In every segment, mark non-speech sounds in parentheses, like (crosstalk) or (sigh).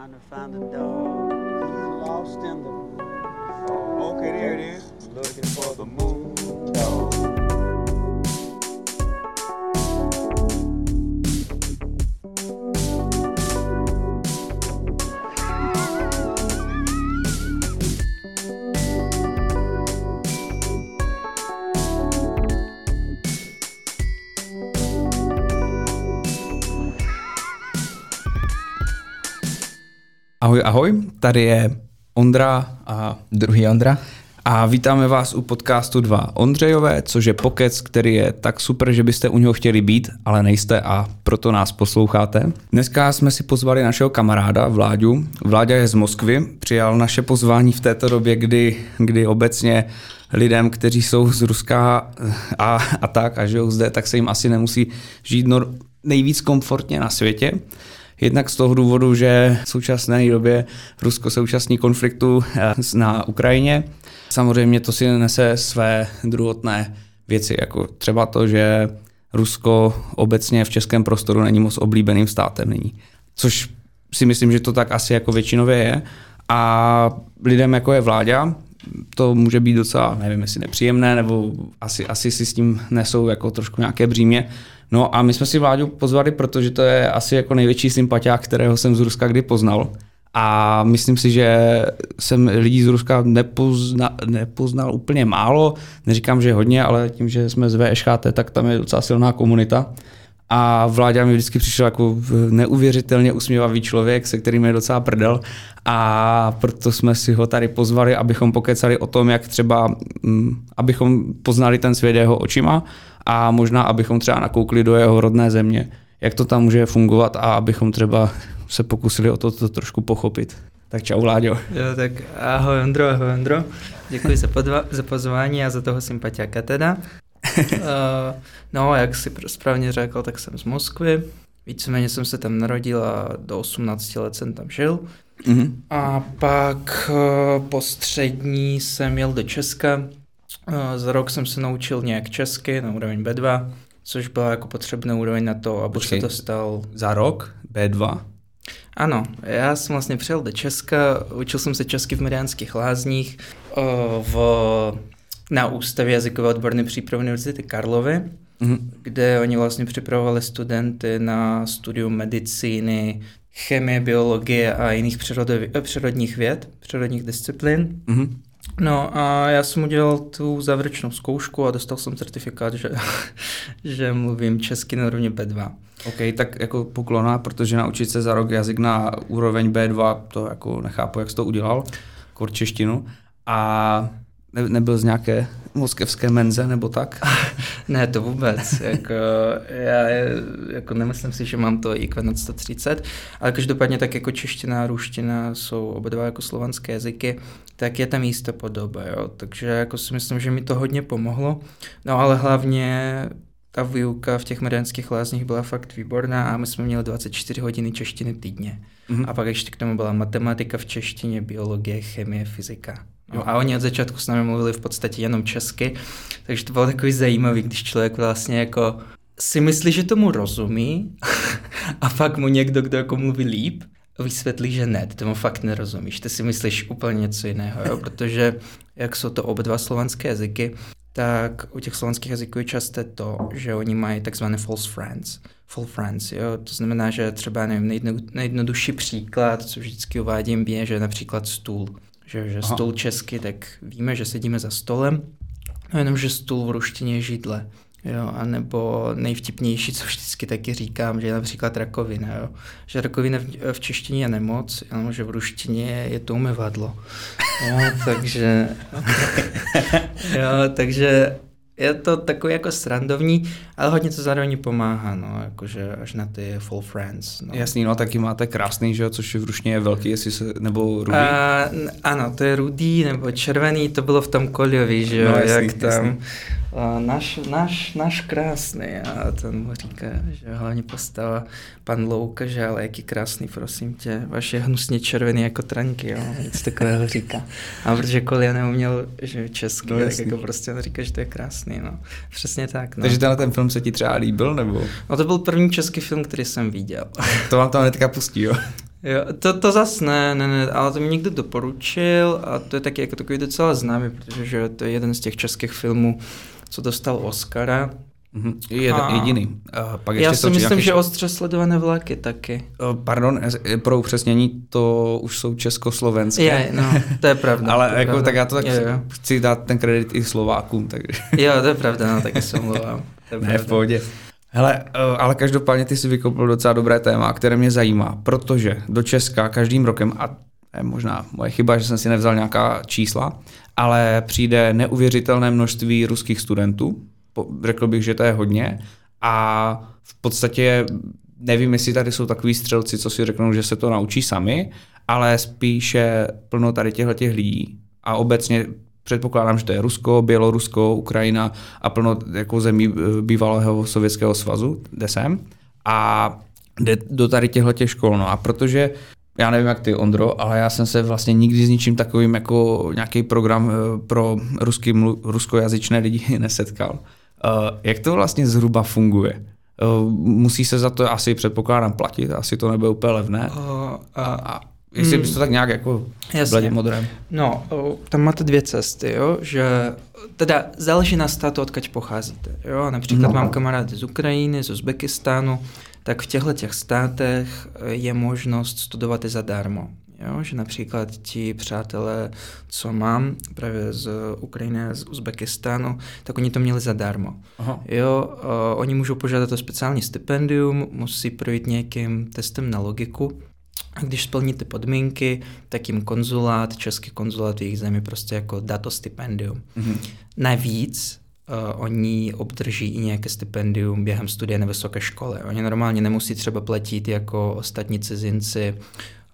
Trying to find the dog. He's lost in the fog. Okay, there it is. Looking for the moon Ahoj, ahoj, tady je Ondra a Druhý Ondra. a vítáme vás u podcastu 2 Ondřejové, což je pokec, který je tak super, že byste u něho chtěli být, ale nejste a proto nás posloucháte. Dneska jsme si pozvali našeho kamaráda Vláďu. Vláďa je z Moskvy, přijal naše pozvání v této době, kdy, kdy obecně lidem, kteří jsou z Ruska a, a tak a žijou zde, tak se jim asi nemusí žít nor- nejvíc komfortně na světě. Jednak z toho důvodu, že v současné době Rusko se účastní konfliktu eh, na Ukrajině. Samozřejmě to si nese své druhotné věci, jako třeba to, že Rusko obecně v českém prostoru není moc oblíbeným státem nyní. Což si myslím, že to tak asi jako většinově je. A lidem jako je vláďa, to může být docela, nevím, jestli nepříjemné, nebo asi, asi si s tím nesou jako trošku nějaké břímě. No a my jsme si Vláďu pozvali, protože to je asi jako největší sympatiák, kterého jsem z Ruska kdy poznal. A myslím si, že jsem lidí z Ruska nepozna, nepoznal úplně málo, neříkám, že hodně, ale tím, že jsme z VŠHT, tak tam je docela silná komunita. A Vláďa mi vždycky přišel jako neuvěřitelně usměvavý člověk, se kterým je docela prdel. A proto jsme si ho tady pozvali, abychom pokecali o tom, jak třeba, mm, abychom poznali ten svět jeho očima a možná, abychom třeba nakoukli do jeho rodné země, jak to tam může fungovat a abychom třeba se pokusili o to, to trošku pochopit. Tak čau, Vláďo. Jo, tak ahoj Ondro, ahoj Ondro. Děkuji za, podva- za pozvání a za toho sympatiáka teda. uh, (laughs) no, jak si pr- správně řekl, tak jsem z Moskvy. Víceméně jsem se tam narodil a do 18 let jsem tam žil. Mhm. A pak uh, po střední jsem jel do Česka. Uh, za rok jsem se naučil nějak česky na úroveň B2, což byla jako potřebná úroveň na to, abych Počkej. se dostal Za rok B2. Ano, já jsem vlastně přijel do Česka, učil jsem se česky v Mariánských lázních o, v, na Ústavě jazykové odborné přípravy Univerzity Karlovy, Mhm. kde oni vlastně připravovali studenty na studium medicíny, chemie, biologie a jiných eh, přírodních věd, přírodních disciplín. Mhm. No a já jsem udělal tu závěrečnou zkoušku a dostal jsem certifikát, že, (laughs) že mluvím česky na úrovni B2. OK, tak jako poklona, protože naučit se za rok jazyk na úroveň B2, to jako nechápu, jak jsi to udělal, kor češtinu. A ne, nebyl z nějaké moskevské menze nebo tak? (laughs) Ne, to vůbec. jako, já jako nemyslím si, že mám to IQ nad 130, ale každopádně tak jako čeština a ruština jsou oba dva jako slovanské jazyky, tak je tam jistá podoba, jo. Takže jako si myslím, že mi to hodně pomohlo. No ale hlavně ta výuka v těch mediánských lázních byla fakt výborná a my jsme měli 24 hodiny češtiny týdně. Mhm. A pak ještě k tomu byla matematika v češtině, biologie, chemie, fyzika. Jo. A oni od začátku s námi mluvili v podstatě jenom česky, takže to bylo takový zajímavý, když člověk vlastně jako si myslí, že tomu rozumí (laughs) a pak mu někdo, kdo jako mluví líp, vysvětlí, že ne, ty tomu fakt nerozumíš, ty si myslíš úplně něco jiného, jo? protože jak jsou to oba dva slovanské jazyky, tak u těch slovanských jazyků je časté to, že oni mají takzvané false friends. Full friends, jo? to znamená, že třeba nevím, nejjedno, nejjednodušší příklad, co vždycky uvádím, je, že například stůl. Že, že Aha. stůl česky, tak víme, že sedíme za stolem, no jenom, že stůl v ruštině je židle. Jo, a nebo nejvtipnější, co vždycky taky říkám, že je například rakovina, jo. Že rakovina v, v češtině je nemoc, jenom že v ruštině je to umyvadlo. Jo, takže... (laughs) (laughs) jo, takže je to takový jako srandovní, ale hodně to zároveň pomáhá, no, jakože až na ty full friends. No. Jasný, no taky máte krásný, že jo, což v ruštině je velký, jestli se, nebo rudý. A, ano, to je rudý nebo červený, to bylo v tom Koljovi, že jo, No, jasný, jak tam jasný. Náš, náš, náš krásný a ten mu říká, že hlavně postava pan Louka, že ale jaký krásný, prosím tě, vaše hnusně červený jako tranky, jo, nic takového říká. A protože Kolja neuměl, že česky, No, no, tak jasný. jako prostě on říká, že to je krásný, no. Přesně tak, no. Takže tenhle ten film se ti třeba líbil, nebo No to byl první český film, který jsem viděl. (laughs) to vám tam hnedka pustí, jo? Jo, to, to zas ne, ne, ne, ale to mi někdo doporučil a to je taky jako takový docela známý, protože že to je jeden z těch českých filmů, co dostal Oscara. Mm-hmm. Je a... jediný. Uh, pak ještě Já si myslím, nějaký... že ostře sledované vlaky taky. Uh, pardon, pro upřesnění, to už jsou československé. Je, no, to je pravda. (laughs) Ale je jako, pravda. tak já to tak je, chci dát ten kredit i Slovákům. Takže. (laughs) jo, to je pravda, no, taky se omlouvám. Ne, v pohodě. Hele, ale každopádně ty si vykopl docela dobré téma, které mě zajímá, protože do Česka každým rokem, a je možná moje chyba, že jsem si nevzal nějaká čísla, ale přijde neuvěřitelné množství ruských studentů, řekl bych, že to je hodně, a v podstatě nevím, jestli tady jsou takový střelci, co si řeknou, že se to naučí sami, ale spíše plno tady těchto těch lidí a obecně předpokládám, že to je Rusko, Bělorusko, Ukrajina a plno jako zemí eh, bývalého Sovětského svazu, kde jsem. A jde do tady těchto těch škol. No a protože já nevím, jak ty, Ondro, ale já jsem se vlastně nikdy s ničím takovým jako nějaký program eh, pro ruský, ruskojazyčné lidi (laughs) nesetkal. Eh, jak to vlastně zhruba funguje? Musí se za to asi předpokládám platit, asi to nebude úplně levné. Uh, a, a Jestli hmm. bys to tak nějak jako Jasně. modrém. No, tam máte dvě cesty, jo, že teda záleží na státu, odkaď pocházíte, jo, například no. mám kamarády z Ukrajiny, z Uzbekistánu, tak v těchto těch státech je možnost studovat i zadarmo. Jo, že například ti přátelé, co mám právě z Ukrajiny a z Uzbekistánu, tak oni to měli zadarmo. Aha. Jo, uh, oni můžou požádat o speciální stipendium, musí projít nějakým testem na logiku, a když splní ty podmínky, tak jim konzulát, český konzulát v jejich zemi prostě jako dá to stipendium. Mm-hmm. Navíc oni obdrží i nějaké stipendium během studia na vysoké škole. Oni normálně nemusí třeba platit jako ostatní cizinci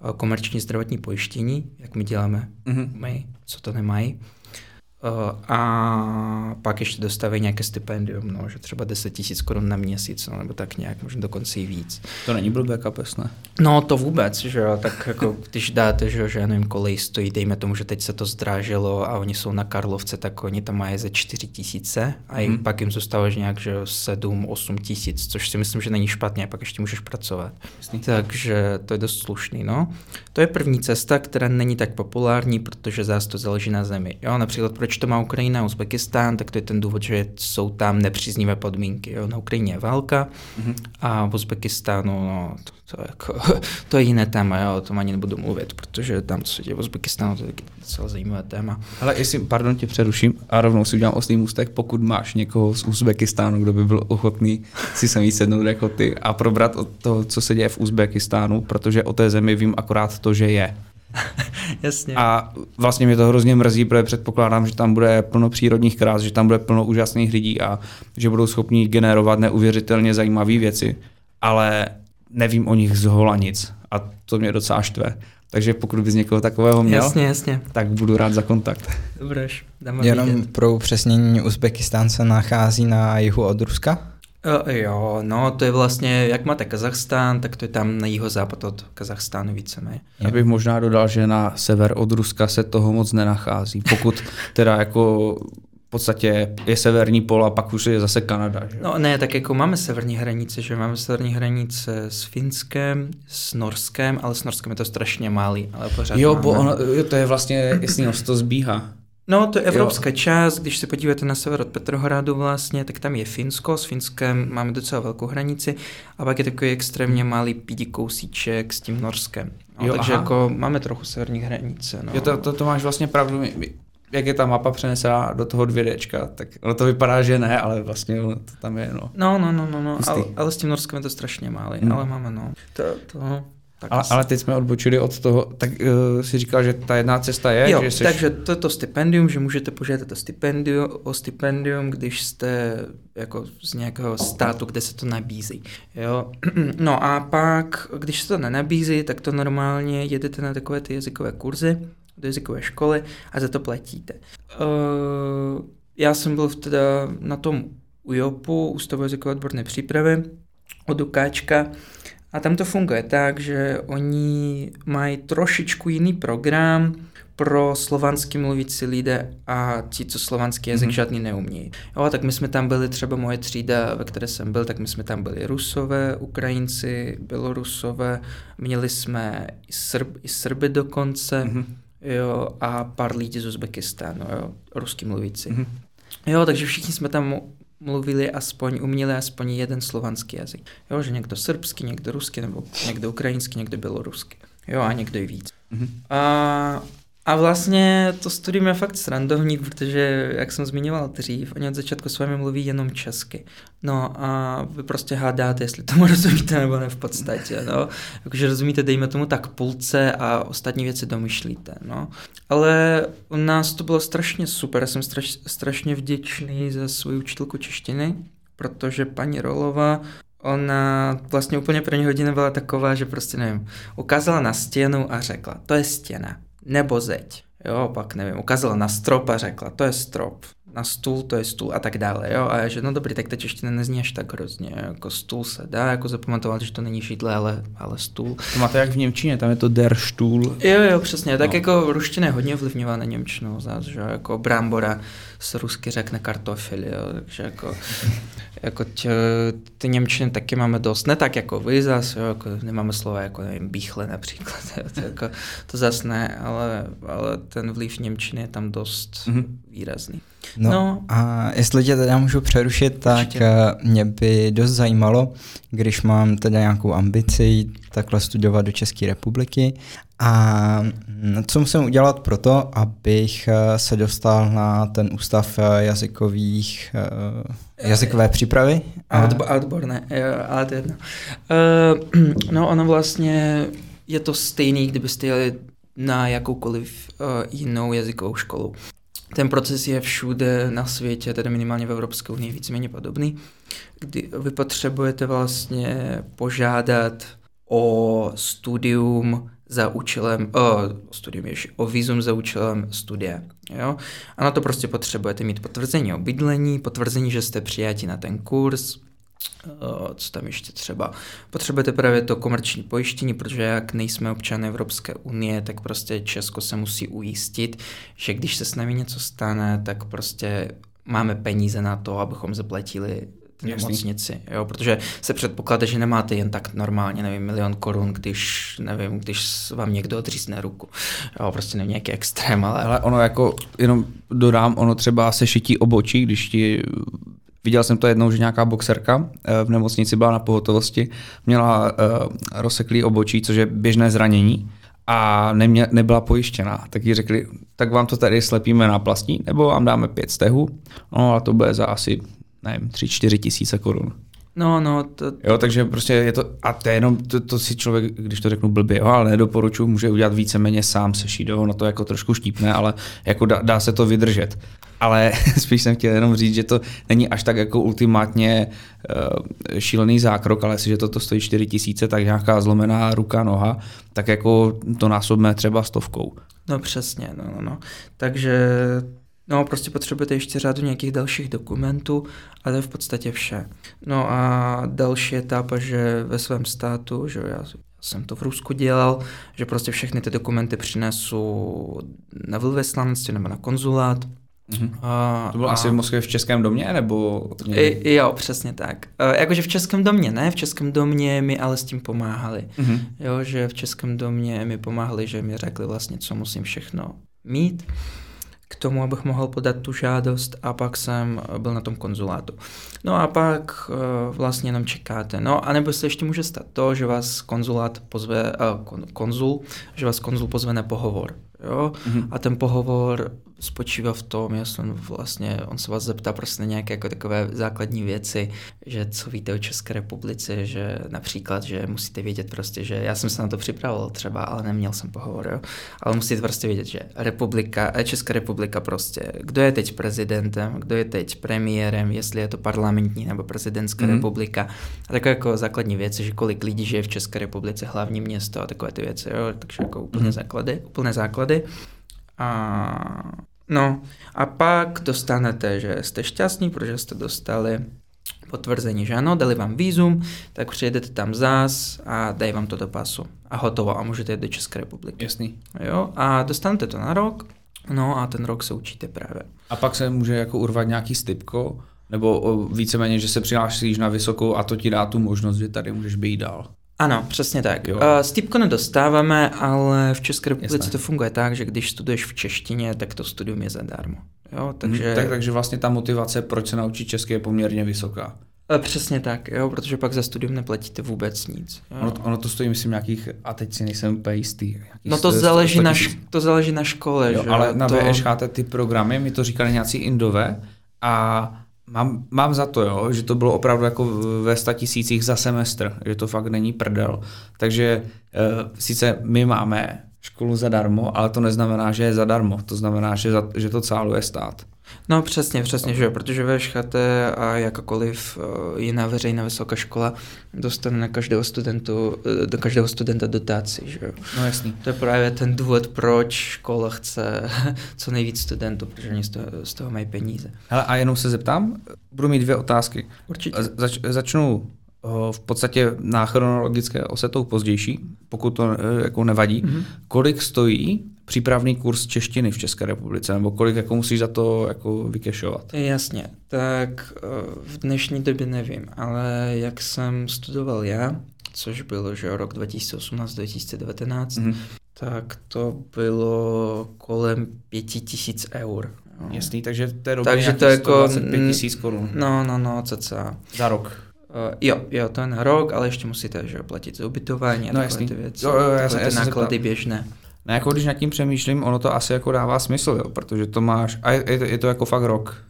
uh, komerční zdravotní pojištění, jak my děláme mm-hmm. my, co to nemají. Eh, a pak ještě dostávají nějaké stipendium, no, že třeba 10 tisíc korun na měsíc, no, nebo tak nějak, možná dokonce i víc. To není blbé kapes, ne? No to vůbec, že jo, tak jako (laughs) když dáte, že, že já nevím, kolej stojí, dejme tomu, že teď se to zdráželo a oni jsou na Karlovce, tak oni tam mají ze 4 tisíce a jim, hmm. pak jim zůstává že nějak, že 7-8 tisíc, což si myslím, že není špatně, a pak ještě můžeš pracovat. Jasný. Takže to je dost slušný, no. To je první cesta, která není tak populární, protože zase to záleží na zemi. Jo, například proč to má Ukrajina a Uzbekistán, tak to je ten důvod, že jsou tam nepříznivé podmínky. Jo. Na Ukrajině je válka mm-hmm. a v Uzbekistánu no, to, to, jako, (laughs) to je jiné téma, jo, o tom ani nebudu mluvit, protože tam, co se děje v Uzbekistánu, to je docela zajímavé téma. Ale jestli, pardon, tě přeruším a rovnou si udělám oslý můstek, pokud máš někoho z Uzbekistánu, kdo by byl ochotný si sem sednout jako ty a probrat o to, co se děje v Uzbekistánu, protože o té zemi vím akorát to, že je. (laughs) Jasně. A vlastně mě to hrozně mrzí, protože předpokládám, že tam bude plno přírodních krás, že tam bude plno úžasných lidí a že budou schopni generovat neuvěřitelně zajímavé věci, ale nevím o nich z hola nic a to mě docela štve. Takže pokud bys někoho takového měl, jasně, jasně. tak budu rád za kontakt. Dobrež, dáme Jenom vidět. pro upřesnění, Uzbekistán se nachází na jihu od Ruska? Uh, jo, no to je vlastně, jak máte Kazachstán, tak to je tam na jihozápad od Kazachstánu víceméně. Já bych možná dodal, že na sever od Ruska se toho moc nenachází, pokud teda jako v podstatě je severní pol a pak už je zase Kanada. Že? No ne, tak jako máme severní hranice, že máme severní hranice s Finskem, s Norskem, ale s Norskem je to strašně malý, ale pořád Jo, máme. bo ono, to je vlastně, jestli to zbíhá. No, to je evropská jo. část, když se podíváte na sever od Petrohradu vlastně, tak tam je Finsko, s Finskem máme docela velkou hranici a pak je takový extrémně malý pídí kousíček s tím Norskem. No, jo, takže aha. jako máme trochu severní hranice. No. Jo, to, to, to máš vlastně pravdu. Jak je ta mapa přenesená do toho 2Dčka, tak ono to vypadá, že ne, ale vlastně to tam je, no. No, no, no, no, no ale, ale, s tím Norskem je to strašně malý, hmm. ale máme, no. To, to, tak ale, ale teď jsme odbočili od toho, tak uh, si říkal, že ta jedna cesta je, jo, že jsi... takže to je to stipendium, že můžete požádat o stipendium, o stipendium, když jste jako z nějakého státu, kde se to nabízí. Jo? (clears throat) No a pak, když se to nenabízí, tak to normálně jedete na takové ty jazykové kurzy, do jazykové školy a za to platíte. Uh, já jsem byl teda na tom UJOPu, Ústavu jazykové odborné přípravy, od Ukáčka, A tam to funguje tak, že oni mají trošičku jiný program, pro slovanský mluvící lidé a ti, co slovanský jazyk mm-hmm. žádný neumějí. Jo, tak my jsme tam byli, třeba moje třída, ve které jsem byl, tak my jsme tam byli Rusové, Ukrajinci, Bělorusové, měli jsme i, Srb, i Srby dokonce, mm-hmm. jo, a pár lidí z Uzbekistánu, jo, ruský mluvící. Mm-hmm. Jo, takže všichni jsme tam mluvili aspoň, uměli aspoň jeden slovanský jazyk. Jo, že někdo srbský, někdo ruský, nebo někdo ukrajinský, někdo běloruský. Jo, a někdo i víc. Mm-hmm. A a vlastně to studium je fakt srandovní, protože, jak jsem zmiňoval dřív, oni od začátku s vámi mluví jenom česky. No a vy prostě hádáte, jestli tomu (laughs) rozumíte nebo ne v podstatě. No. Jakože rozumíte, dejme tomu tak půlce a ostatní věci domyšlíte. No. Ale u nás to bylo strašně super, já jsem straš, strašně vděčný za svou učitelku češtiny, protože paní Rolova ona vlastně úplně první hodina byla taková, že prostě nevím, ukázala na stěnu a řekla, to je stěna nebo zeď. Jo, pak nevím, ukázala na strop a řekla, to je strop, na stůl, to je stůl a tak dále. Jo, a že no dobrý, tak ta čeština nezní až tak hrozně, jako stůl se dá jako zapamatovat, že to není židle, ale, ale stůl. To máte jak v Němčině, tam je to der stůl. Jo, jo, přesně, tak no. jako ruština je hodně ovlivňována Němčinou, zás, že jako brambora se rusky řekne kartofel, jo, takže jako (laughs) jako tě, ty Němčiny taky máme dost, ne tak jako vy zase, jo, jako nemáme slova jako nevím, bíchle například, (laughs) jo, to, jako, to zase ne, ale, ale ten vliv Němčiny je tam dost mm-hmm. výrazný. No, no a jestli tě teda můžu přerušit, tak Určitě. Eh, mě by dost zajímalo, když mám teda nějakou ambici takhle studovat do České republiky a mm, co musím udělat pro to, abych eh, se dostal na ten ústav eh, jazykových jazykové přípravy? Odbo- odborné, ale to jedno. Uh, (clears throat) no ono vlastně je to stejný, kdybyste jeli na jakoukoliv jinou jazykovou školu. Ten proces je všude na světě, tedy minimálně v Evropské unii víceméně podobný, kdy vy potřebujete vlastně požádat o studium za účelem, o, studium ještě, o vízum za účelem studia. Jo? A na to prostě potřebujete mít potvrzení o bydlení, potvrzení, že jste přijati na ten kurz, co tam ještě třeba. Potřebujete právě to komerční pojištění, protože jak nejsme občany Evropské unie, tak prostě Česko se musí ujistit, že když se s námi něco stane, tak prostě máme peníze na to, abychom zaplatili nemocnici, jo, protože se předpokládá, že nemáte jen tak normálně, nevím, milion korun, když, nevím, když vám někdo odřízne ruku. Jo, prostě nevím, nějaký extrém, ale... Ale ono jako, jenom dodám, ono třeba se šití obočí, když ti Viděl jsem to jednou, že nějaká boxerka eh, v nemocnici byla na pohotovosti, měla uh, rozseklý obočí, což je běžné zranění a nemě, nebyla pojištěná. Tak jí řekli, tak vám to tady slepíme na plastní, nebo vám dáme pět stehů, no a to bude za asi, nevím, tři, čtyři tisíce korun. No, no, to... Jo, takže prostě je to, a to je jenom, to, to si člověk, když to řeknu blbě, jo, ale nedoporučuji, může udělat víceméně sám se šídou, no to jako trošku štípne, ale jako dá, dá se to vydržet. Ale (laughs) spíš jsem chtěl jenom říct, že to není až tak jako ultimátně uh, šílený zákrok, ale jestliže toto stojí 4 tisíce, tak nějaká zlomená ruka, noha, tak jako to násobné třeba stovkou. No přesně, no, no, no. Takže No, prostě potřebujete ještě řadu nějakých dalších dokumentů, ale to je v podstatě vše. No a další etapa, že ve svém státu, že já jsem to v Rusku dělal, že prostě všechny ty dokumenty přinesu na velvyslanectví nebo na konzulát, Mm-hmm. A, to bylo a... asi v Moskvě v Českém domě, nebo? I, jo, přesně tak. E, jakože v Českém domě, ne? V Českém domě mi ale s tím pomáhali. Mm-hmm. Jo, že v Českém domě mi pomáhali, že mi řekli vlastně, co musím všechno mít k tomu, abych mohl podat tu žádost a pak jsem byl na tom konzulátu. No a pak uh, vlastně jenom čekáte. No a nebo se ještě může stát to, že vás konzulát pozve, uh, konzul, že vás konzul pozve na pohovor. Jo? Mm-hmm. A ten pohovor spočívá v tom, jestli on vlastně, on se vás zeptá prostě na nějaké jako takové základní věci, že co víte o České republice, že například, že musíte vědět prostě, že já jsem se na to připravil třeba, ale neměl jsem pohovor, jo? ale musíte prostě vědět, že republika, eh, Česká republika prostě, kdo je teď prezidentem, kdo je teď premiérem, jestli je to parlamentní nebo prezidentská mm-hmm. republika a takové jako základní věci, že kolik lidí žije v České republice, hlavní město a takové ty věci, jo? takže jako úplné mm-hmm. základy, úplné základy. A no, a pak dostanete, že jste šťastní, protože jste dostali potvrzení, že ano, dali vám vízum, tak přijedete tam zás a dají vám to do pasu. A hotovo a můžete jít do České republiky. Jasný. Jo, a dostanete to na rok, no a ten rok se učíte právě. A pak se může jako urvat nějaký stipko, nebo víceméně, že se přihlásíš na vysokou a to ti dá tu možnost, že tady můžeš být dál. Ano, přesně tak. Jo. Uh, stipko nedostáváme, ale v České republice Jasné. to funguje tak, že když studuješ v češtině, tak to studium je zadarmo. Jo, takže... Takže... Tak, takže vlastně ta motivace, proč se naučit česky, je poměrně vysoká. Eh, Přesně tak, jo, protože pak za studium neplatíte vůbec nic. Jo. Ono, ono to stojí, myslím, nějakých, a teď si nejsem úplně jistý. No to 100 záleží, 100 na, š- to záleží na škole, Jo, že? ale na to... VŠHT ty programy, mi to říkali nějací indové a mám, mám za to, jo, že to bylo opravdu jako ve tisících za semestr, že to fakt není prdel. Takže e, sice my máme školu zadarmo, ale to neznamená, že je zadarmo. To znamená, že, za, že to cáluje stát. No přesně, přesně, že jo, protože VŠHT a jakákoliv eh, jiná veřejná vysoká škola dostane na každého studentu, eh, do každého studenta dotaci, že jo. No jasný. To je právě ten důvod, proč škola chce (laughs) co nejvíc studentů, protože oni z toho, z toho mají peníze. Hele, a jenom se zeptám, budu mít dvě otázky. Určitě. Zač, začnu v podstatě na chronologické ose tou pozdější, pokud to jako nevadí. Mhm. Mm-hmm. Kolik stojí přípravný kurz češtiny v České republice, nebo kolik jako musíš za to jako vykešovat? Jasně, tak eh, v dnešní době nevím, ale jak jsem studoval já, což bylo, že rok 2018-2019, Mhm. tak to bylo kolem pěti tisíc eur. jo. Jasný, takže v té době Takže to jako... 125 tisíc korun No, no, no, cca. za rok. Uh, jo, jo, to je na rok, ale ještě musíte že, platit za ubytování a No takové jasný. ty věci. Jo, jo, jsem- ty náklady běžné. No jako když nad tím přemýšlím, ono to asi jako dává smysl, jo, protože to máš, a je, je, to, je to jako fakt rok.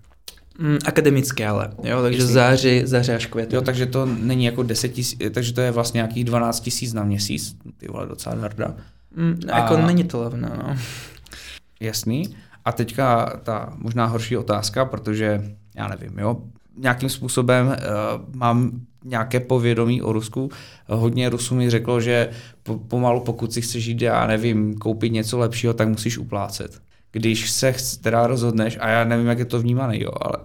Mm, akademické ale, jo, takže Jasný. září, září až květen. Jo, takže to není jako 10 tisíc, takže to je vlastně nějakých 12 tisíc na měsíc, ty vole, docela darda. Mm, A- jako není to levné, no. Jasný. A teďka ta možná horší otázka, protože já nevím, jo, nějakým způsobem uh, mám nějaké povědomí o Rusku. Hodně Rusů mi řeklo, že po, pomalu pokud si chceš jít, já nevím, koupit něco lepšího, tak musíš uplácet. Když se teda rozhodneš, a já nevím, jak je to vnímaný, jo, ale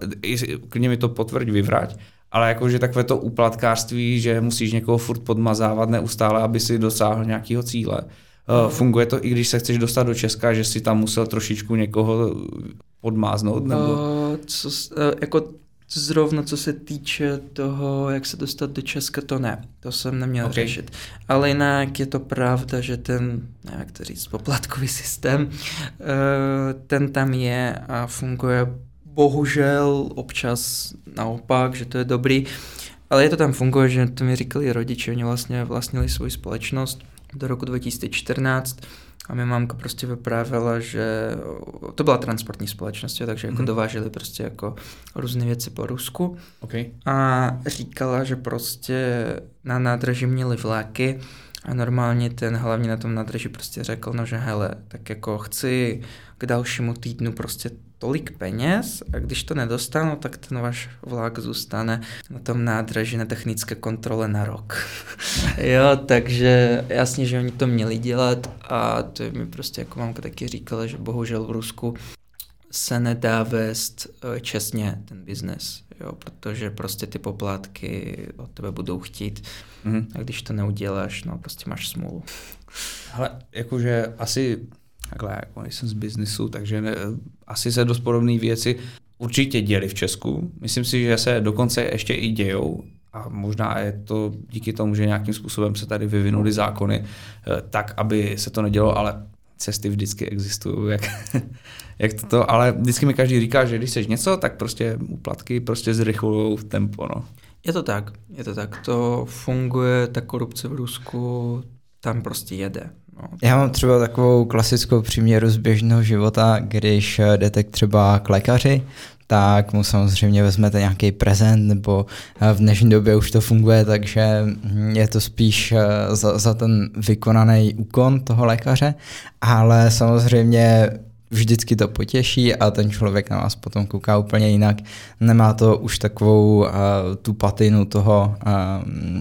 klidně mi to potvrď, vyvrať, ale jakože takové to úplatkářství, že musíš někoho furt podmazávat neustále, aby si dosáhl nějakého cíle. Uh, funguje to i když se chceš dostat do Česka, že si tam musel trošičku někoho podmáznout? Nebo... Uh, co, eh, jako zrovna co se týče toho, jak se dostat do Česka, to ne. To jsem neměl Ok. okay. řešit. Ale jinak je to pravda, že ten, nevím jak to říct, poplatkový systém, eh, ten tam je a funguje bohužel občas naopak, že to je dobrý. Ale je to tam funguje, že to mi říkali rodiče, oni vlastně vlastnili svoji společnost do roku 2014 a mi mámka prostě vyprávěla, že to byla transportní společnost, takže jako Mhm. dováželi prostě jako různé věci po Rusku Okay. a říkala, že prostě na nádraží měli vlaky a normálně ten hlavní na tom nádraží prostě řekl, no že hele, tak jako chci k dalšímu týdnu prostě tolik peněz a když to nedostanu, tak ten váš vlak zůstane na tom nádraží na technické kontrole na rok. (laughs) jo, takže jasně, že oni to měli dělat a to mi prostě jako mamka taky říkala, že bohužel v Rusku se nedá vést eh, čestně ten biznes, jo, protože prostě ty poplatky od tebe budou chtít Mhm. a když to neuděláš, no prostě máš smůlu. Hele, jakože asi, takhle, jako nejsem z biznisu, takže ne, asi se dost podobné věci určitě děly v Česku. Myslím si, že se dokonce ještě i dějou a možná je to díky tomu, že nějakým způsobem se tady vyvinuly zákony eh, tak, aby se to nedělo, ale cesty vždycky existují, jak, jak to, ale vždycky mi každý říká, že když chceš něco, tak prostě úplatky prostě zrychlují tempo, no. Je to tak, je to tak, to funguje, ta korupce v Rusku tam prostě jede. No. Já mám třeba takovou klasickou příměru z běžného života, když eh, jdete třeba k lékaři, tak mu samozřejmě vezmete nějaký prezent, nebo eh, v dnešní době už to funguje, takže hm, je to spíš eh, za, za ten vykonaný úkon toho lékaře, ale samozřejmě vždycky to potěší a ten člověk na vás potom kouká úplně jinak. Nemá to už takovou uh, tu patinu toho uh,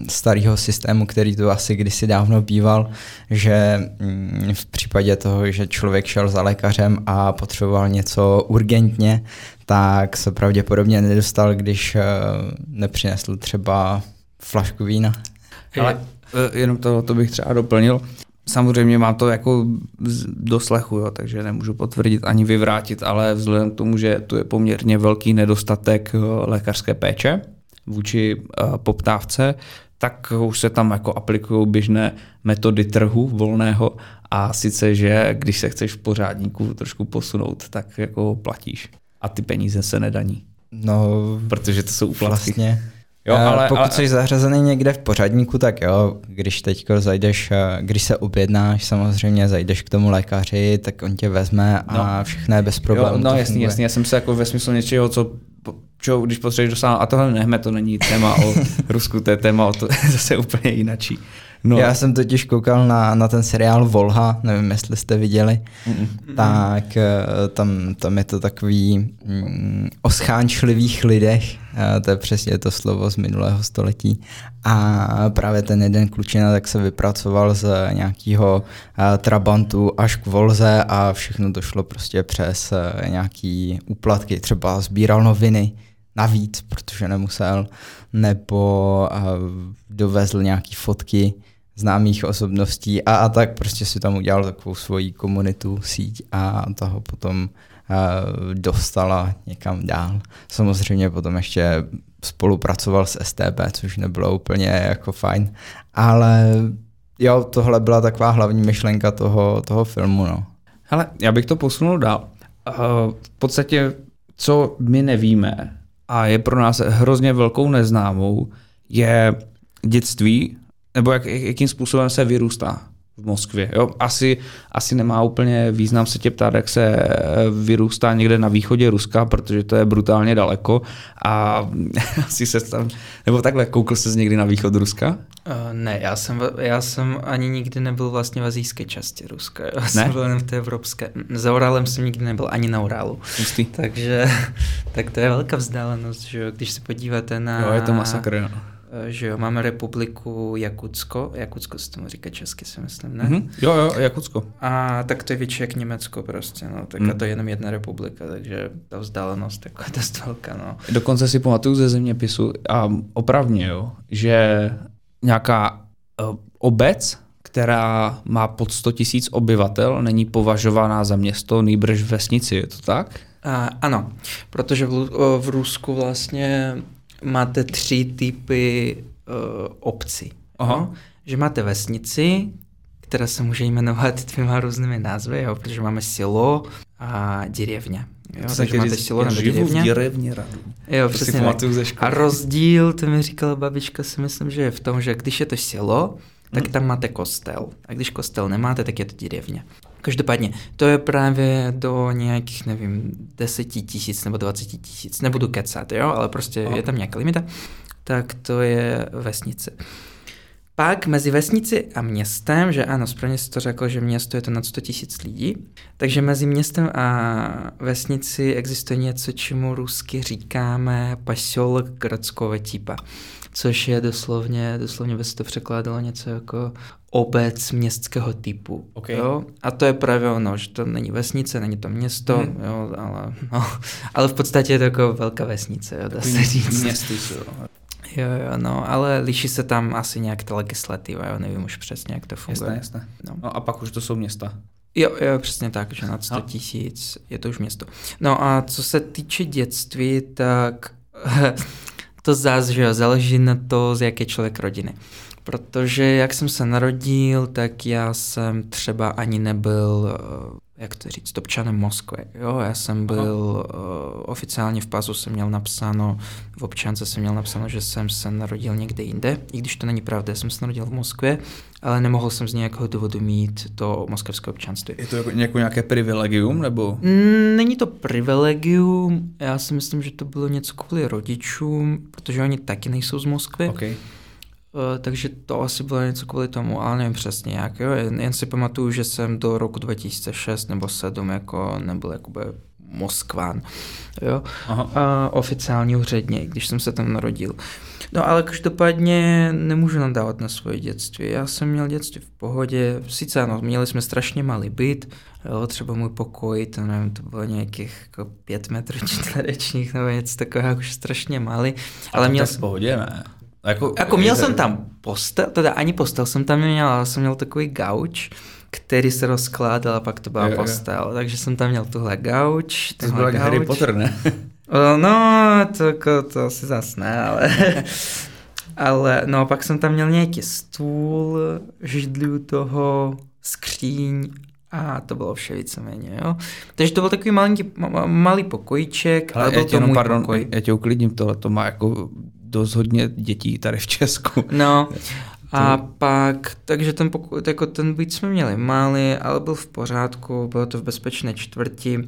starého systému, který tu asi kdysi dávno býval, že um, v případě toho, že člověk šel za lékařem a potřeboval něco urgentně, tak se pravděpodobně nedostal, když uh, nepřinesl třeba flašku vína. Ale jenom to, to bych třeba doplnil. Samozřejmě mám to jako doslechu, jo, takže nemůžu potvrdit ani vyvrátit, ale vzhledem k tomu, že tu je poměrně velký nedostatek lékařské péče vůči uh, poptávce, tak už se tam jako aplikují běžné metody trhu volného a sice, že když se chceš v pořádníku trošku posunout, tak jako platíš a ty peníze se nedaní. No, protože to jsou úplatky. Vlastně. Jo, ale, Pokud ale... jsi zařazený někde v pořadníku, tak jo, když teď zajdeš, eh, když se objednáš, samozřejmě zajdeš k tomu lékaři, tak on tě vezme a no. všechno je bez problémů. no jasný, jasný, já jsem se jako ve smyslu něčeho, co čo, když potřebuješ dosáhnout, a tohle nechme, to není téma o (laughs) Rusku, to je téma o to (laughs) zase úplně jinačí. No. Já jsem totiž koukal na, na ten seriál Volha, nevím, jestli jste viděli, Mm-mm. tak eh, tam, tam je to takový mm, o schánčlivých lidech, eh, to je přesně to slovo z minulého století. A právě ten jeden klučina tak se vypracoval z nějakého eh, trabantu až k Volze a všechno to šlo prostě přes nějaký úplatky, třeba sbíral noviny, navíc, protože nemusel, nebo dovezl nějaký fotky známých osobností a, a tak prostě si tam udělal takovou svoji komunitu, síť a toho potom uh, dostala někam dál. Samozřejmě potom ještě spolupracoval s STB, což nebylo úplně jako fajn, ale jo, tohle byla taková hlavní myšlenka toho, toho filmu. No. Hele, já bych to posunul dál. Uh, v podstatě, co my nevíme a je pro nás hrozně velkou neznámou, je dětství nebo jak, jakým způsobem se vyrůstá v Moskvě. Jo? Asi, asi nemá úplně význam se tě ptát, jak se eh, vyrůstá někde na východě Ruska, protože to je brutálně daleko a (laughs) asi se tam, nebo takhle, koukl jsi někdy na východ Ruska? Uh, ne, já jsem, já jsem ani nikdy nebyl vlastně v azijské části Ruska, já ne? jsem byl jen v té evropské. Za Urálem jsem nikdy nebyl ani na Urálu. Jistý. Takže, (laughs) tak to je velká vzdálenost, že když se podíváte na... Jo, je to masakr, no že jo, máme republiku Jakutsko, Jakutsko se tomu říká česky, si myslím, ne? Mm-hmm. Jo, jo, Jakutsko. A tak to je větší jak Německo prostě, no, tak mm. a to je jenom jedna republika, takže ta vzdálenost jako je (laughs) dost velká, no. Dokonce si pamatuju ze zeměpisu a opravně, jo, že nějaká uh, obec, která má pod 100 tisíc obyvatel, není považovaná za město, nýbrž vesnici, je to tak? A, ano, protože v, v Rusku vlastně máte tři typy uh, obcí. Aha. No? Že máte vesnici, která se může jmenovat (laughs) dvěma různými názvy, jo? protože máme silo a děrevně. Jo, takže máte silo nebo děrevně. děrevně radu. Jo, to přesně tak. A rozdíl, to mi říkala babička, si myslím, že je v tom, že když je to silo, tak hmm. tam máte kostel. A když kostel nemáte, tak je to děrevně. Každopádně, to je právě do nějakých, nevím, deseti tisíc nebo dvaceti tisíc, nebudu kecat, jo, ale prostě oh. je tam nějaká limita, tak to je vesnice. Pak mezi vesnici a městem, že ano, správně si to řekl, že město je to nad 100 tisíc lidí, takže mezi městem a vesnici existuje něco, čemu rusky říkáme pasilok gradského typa což je doslovně, doslovně by se to překládalo něco jako obec městského typu. Okay. Jo? A to je právě ono, že to není vesnice, není to město, hmm. jo, ale, no, (laughs) ale v podstatě je to jako velká vesnice, jo, dá se říct. Městy jsou. Jo, jo, no, ale liší se tam asi nějak ta legislativa, jo, nevím už přesně, jak to funguje. Jasné, jasné. No. no a pak už to jsou města. Jo, jo, přesně tak, že nad 100 no. tisíc je to už město. No a co se týče dětství, tak (laughs) to zase, že jo, záleží na to, z jaké člověk rodiny. Protože jak jsem se narodil, tak já jsem třeba ani nebyl, eh, jak to říct, občanem Moskvy. Jo, já jsem byl Aha. uh, oficiálně v pasu jsem měl napsáno, v občance jsem měl napsáno, že jsem se narodil někde jinde, i když to není pravda, já jsem se narodil v Moskvě, ale nemohl jsem z nějakého důvodu mít to moskevské občanství. Je to jako, jako nějaké privilegium, nebo? Mm, není to privilegium, já si myslím, že to bylo něco kvůli rodičům, protože oni taky nejsou z Moskvy. Okay. Uh, takže to asi bylo něco kvůli tomu, ale nevím přesně jak, jo. Jen, jen si pamatuju, že jsem do roku 2006 nebo 2007 jako nebyl jakoby Moskván, jo, Aha. A oficiální úředně, když jsem se tam narodil. No ale každopádně nemůžu nadávat na svoje dětství. Já jsem měl dětství v pohodě, sice ano, měli jsme strašně malý byt, jo, třeba můj pokoj, to nevím, to bylo nějakých jako pět metrů (laughs) čtverečních nebo něco takového, už strašně malý. Ale měl jsem... v pohodě, ne? Jako, jako měl jsem tam postel, teda ani postel jsem tam neměl, ale jsem měl takový gauč, který se rozkládal a pak to byla je, postel. Je. Takže jsem tam měl tuhle gauč. To byl Harry Potter, ne? (laughs) no, to, jako, to asi zas ne, ale... (laughs) ale no, pak jsem tam měl nějaký stůl, židli u toho, skříň a to bylo vše víceméně, jo. Takže to byl takový malinký, malý pokojíček, ale, ale byl to jenom, můj pardon, pokoj. Já tě uklidním, tohle to má jako dost hodně dětí tady v Česku. No, a pak, takže ten, pokoj, jako ten byt jsme měli malý, ale byl v pořádku, bylo to v bezpečné čtvrti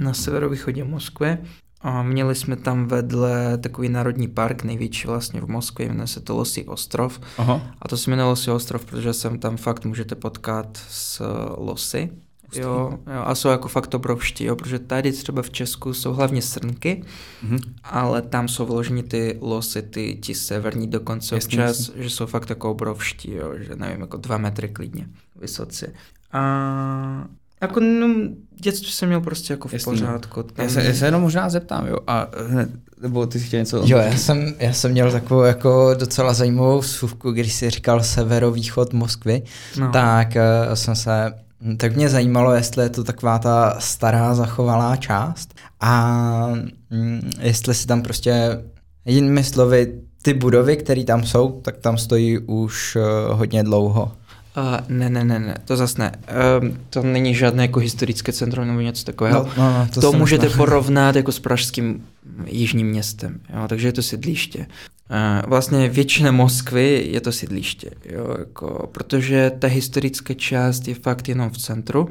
na severovýchodě Moskvy. A měli jsme tam vedle takový národní park, největší vlastně v Moskvě, jmenuje se to Losy ostrov. Aha. A to se jmenuje Losy ostrov, protože sem tam fakt můžete potkat s losy. Jo, jo, a jsou jako fakt obrovští, jo, protože tady třeba v Česku jsou hlavně srnky, mm-hmm. ale tam jsou vloženi ty losy, ty ti severní dokonce jasný, občas, jasný. že jsou fakt jako obrovští, jo, že nevím, jako dva metry klidně vysoci. A jako no, dětství jsem měl prostě jako v Jasný. pořádku. Tam... Já, se, já se jenom možná zeptám, jo, a hned, nebo ty jsi chtěl něco? Jo, já jsem, já jsem měl takovou jako docela zajímavou vsuvku, když jsi říkal severovýchod Moskvy, no. tak uh, jsem se tak mě zajímalo, jestli je to taková ta stará zachovalá část a mm, jestli si tam prostě, jinými slovy, ty budovy, které tam jsou, tak tam stojí už uh, hodně dlouho. Uh, ne, ne, ne, ne, to zase ne. Uh, to není žádné jako historické centrum nebo něco takového. No, no, no, to to můžete nechal. porovnat jako s pražským jižním městem, jo, takže je to sídliště. Uh, vlastně většina Moskvy je to sídliště, jo, jako, protože ta historická část je fakt jenom v centru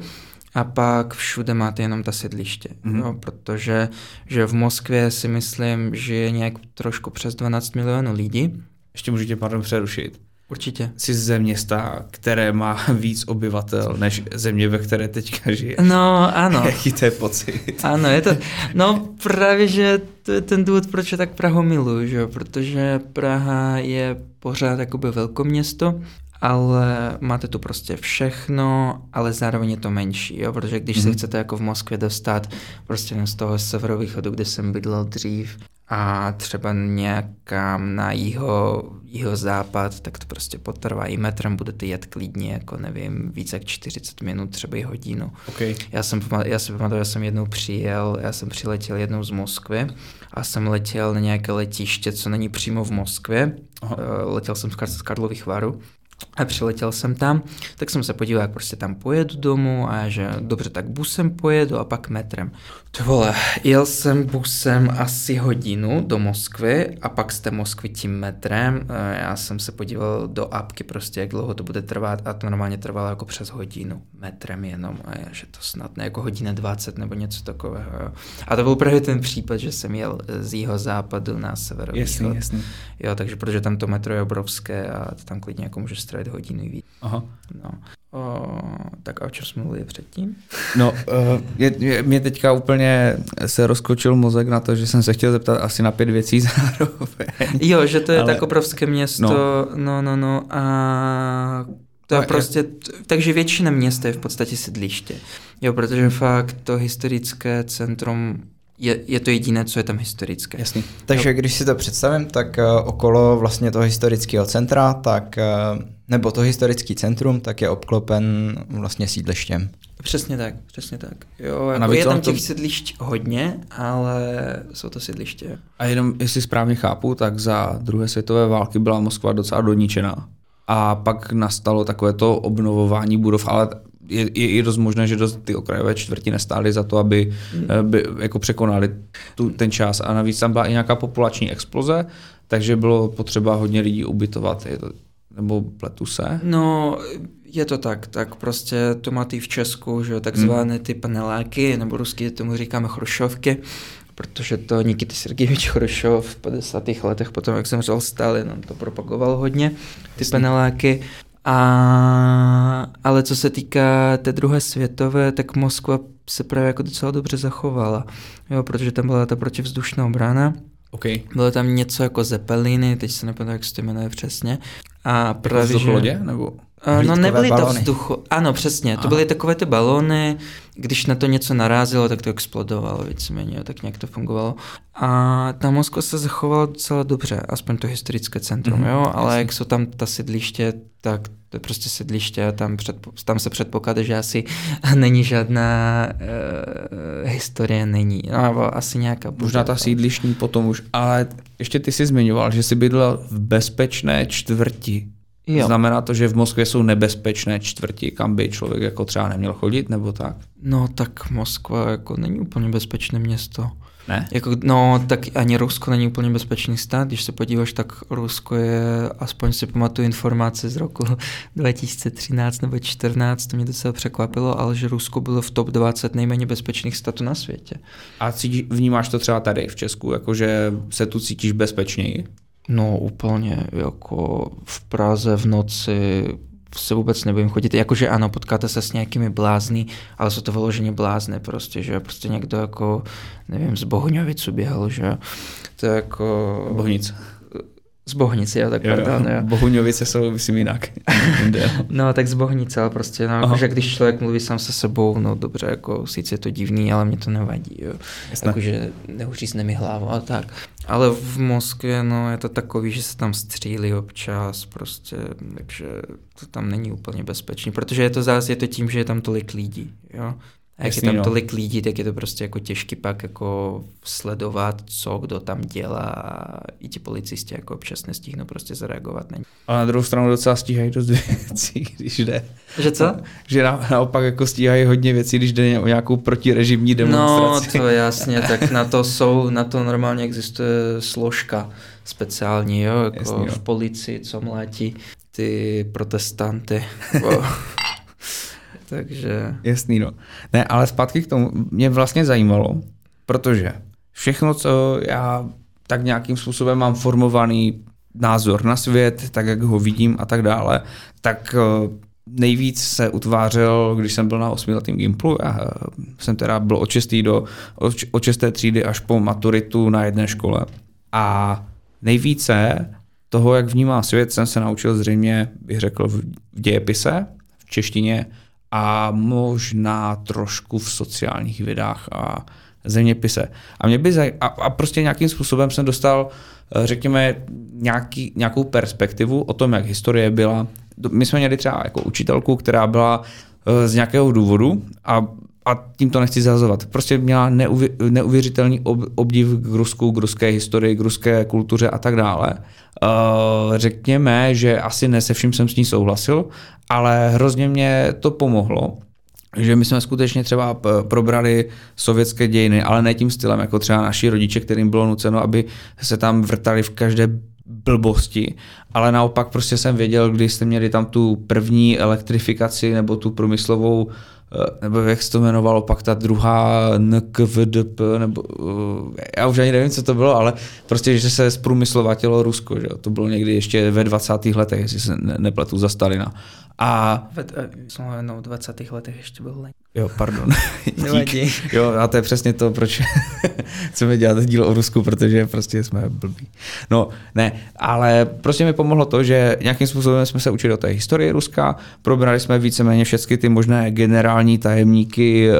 a pak všude máte jenom ta sídliště, mm-hmm. jo, protože že v Moskvě si myslím, že je nějak trošku přes 12 milionů lidí. Ještě můžete pardon přerušit. Určitě. Jsi ze města, které má (laughs) víc obyvatel než země, ve které teďka žiješ. No, ano. (laughs) Jaký to je pocit? Ano, je to, (laughs) no právě, že to je ten důvod, proč je tak Prahu miluju, že? protože Praha je pořád jakoby velkoměsto, ale máte tu prostě všechno, ale zároveň je to menší, jo? protože když mm-hmm. se mhm. chcete jako v Moskvě dostat prostě z toho severovýchodu, kde jsem bydlel dřív, a třeba nějakám na jeho, jeho západ, tak to prostě potrvá i metrem, budete jet klidně, jako nevím, více jak 40 minut, třeba i hodinu. Okay. Já jsem, já si pamatuju, já jsem jednou přijel, já jsem přiletěl jednou z Moskvy a jsem letěl na nějaké letiště, co není přímo v Moskvě. Aha. Eh, letěl jsem z Karlových Varu a přiletěl jsem tam, tak jsem se podíval, jak prostě tam pojedu domů a že dobře, tak busem pojedu a pak metrem. To vole, jel jsem busem asi hodinu do Moskvy a pak z té Moskvy tím metrem. Eh, já jsem se podíval do apky prostě, jak dlouho to bude trvat a to normálně trvalo jako přes hodinu metrem jenom a je, že to snad ne jako hodina 20 nebo něco takového. Jo. A to byl právě ten případ, že jsem jel z jeho západu na severovýchod. Jasný, jasný. Jo, takže protože tam to metro je obrovské a tam klidně jako může strávit hodinu víc. Aha. No. O, tak a o čem jsme mluvili předtím? No, uh, je, je, mě teďka úplně se rozkočil mozek na to, že jsem se chtěl zeptat asi na pět věcí (laughs) zároveň. Jo, že to je Ale... tak obrovské město, no, no, no, no a to je no, prostě, takže většina města je v podstatě sídliště. Jo, protože fakt to historické centrum je, je to jediné, co je tam historické. Jasný. Takže no. když si to představím, tak uh, okolo vlastně toho historického centra, tak uh, nebo to historický centrum, tak je obklopen vlastně sídlištěm. Přesně tak, přesně tak. Jo, jako je tam těch to... sídlišť hodně, ale jsou to sídliště. A jenom, jestli správně chápu, tak za druhé světové války byla Moskva docela doničená. A pak nastalo takové to obnovování budov, ale je, je i dost možné, že dost ty okrajové čtvrti nestály za to, aby hmm. by, jako překonali tu, ten čas. A navíc tam byla i nějaká populační exploze, takže bylo potřeba hodně lidí ubytovat. Je to, nebo pletu se? No, je to tak, tak prostě to máte i v Česku, že takzvané hmm. ty paneláky, nebo rusky tomu říkáme chrušovky, protože to Nikita Sergejevič Chrušov v 50. letech, potom jak zemřel Stalin, on to propagoval hodně, ty Jasný. paneláky. A, ale co se týká té druhé světové, tak Moskva se právě jako docela dobře zachovala, jo, protože tam byla ta protivzdušná obrana. Okay. Bylo tam něco jako zepeliny, teď se nepamatuji, jak se to jmenuje přesně. A jako právě, že... lodě, nebo? Uh, no nebyly balony. to vzduchu, ano přesně, Aha. to byly takové ty balony, když na to něco narazilo, tak to explodovalo víceméně, tak nějak to fungovalo. A ta Moskva se zachovala docela dobře, aspoň to historické centrum, mm, jo, ale jasný. jak jsou tam ta sídliště, tak to je prostě sídliště a tam, před, tam se předpokládá, že asi (laughs) není žádná uh, historie, není, no, nebo asi nějaká. Možná ta sídlištní potom už, ale ještě ty jsi zmiňoval, že jsi bydlel v bezpečné čtvrti. Jo. Znamená to, že v Moskvě jsou nebezpečné čtvrti, kam by člověk jako třeba neměl chodit, nebo tak? No tak Moskva jako není úplně bezpečné město. Ne? Jako, no, tak ani Rusko není úplně bezpečný stát. Když se podíváš, tak Rusko je, aspoň si pamatuju informace z roku (laughs) 2013 nebo 2014, to mě docela překvapilo, ale že Rusko bylo v top 20 nejméně bezpečných států na světě. A cítíš, vnímáš to třeba tady v Česku, jakože se tu cítíš bezpečněji? No úplně, jako v Praze v noci se vůbec nebojím chodit. Jakože ano, potkáte se s nějakými blázny, ale jsou to vyloženě blázny prostě, že prostě někdo jako, nevím, z Bohňovicu běhal, že to je jako... Bohnic. Z Bohnice, jo, tak jo, pardon, jo. Bohuňovice jsou, myslím, jinak. no, tak z Bohnice, ale prostě, no, jakože když člověk mluví sám se sebou, no dobře, jako sice je to divný, ale mě to nevadí, jo. Jakože neuřízne mi hlavu a tak. Ale v Moskvě, no, je to takový, že se tam střílí občas, prostě, takže to tam není úplně bezpečný, protože je to zase je to tím, že je tam tolik lidí, jo. A jak Jasný, je tam no. tolik lidí, tak je to prostě jako těžký pak jako sledovat, co kdo tam dělá a i ti policisti jako občas nestihnou prostě zareagovat. Není. Ale na druhou stranu docela stíhají dost (laughs) věcí, když jde. Že co? Že na, naopak jako stíhají hodně věcí, když jde o nějakou protirežimní demonstraci. No to jasně, tak na to jsou, na to normálně existuje složka speciální, jo, jako Jasný, jo. v policii, co mlátí ty protestanty. (laughs) Takže... Jasný, no. Ne, ale zpátky k tomu, mě vlastně zajímalo, protože všechno, co já tak nějakým způsobem mám formovaný názor na svět, tak jak ho vidím a tak dále, tak eh, nejvíc se utvářel, když jsem byl na osmiletém Gimplu. Já eh, jsem teda byl od 6. do od 6. třídy až po maturitu na jedné škole. A nejvíce toho, jak vnímám svět, jsem se naučil zřejmě, bych řekl, v dějepise, v češtině a možná trošku v sociálních vědách a zeměpise. A mě by zaj- a, a prostě nějakým způsobem jsem dostal, eh, řekněme, nějaký, nějakou perspektivu o tom, jak historie byla. My jsme měli třeba jako učitelku, která byla eh, z nějakého důvodu a a tím to nechci zazovat. Prostě měla neuvě, neuvěřitelný ob, obdiv k Rusku, k ruské historii, k ruské kultuře a tak dále. Uh, řekněme, že asi ne se vším jsem s ní souhlasil, ale hrozně mě to pomohlo, že my jsme skutečně třeba probrali sovětské dějiny, ale ne tím stylem, jako třeba naši rodiče, kterým bylo nuceno, aby se tam vrtali v každé blbosti, ale naopak prostě jsem věděl, když jste měli tam tu první elektrifikaci nebo tu průmyslovou Eh, nebo jak se to jmenovalo, pak ta druhá NKVDP, nebo eh, já už ani nevím, co to bylo, ale prostě, že se zprůmyslovatilo Rusko, že to bylo někdy ještě ve 20. letech, jestli se nepletu za Stalina. A... Ve, eh, no, v 20. letech ještě byl Jo, pardon. (laughs) Jo, a to je přesně to, proč chceme dělat díl o Rusku, protože prostě jsme blbí. No, ne, ale prostě mi pomohlo to, že nějakým způsobem jsme se učili o té historii Ruska, probrali jsme víceméně všechny ty možné generální tajemníky uh,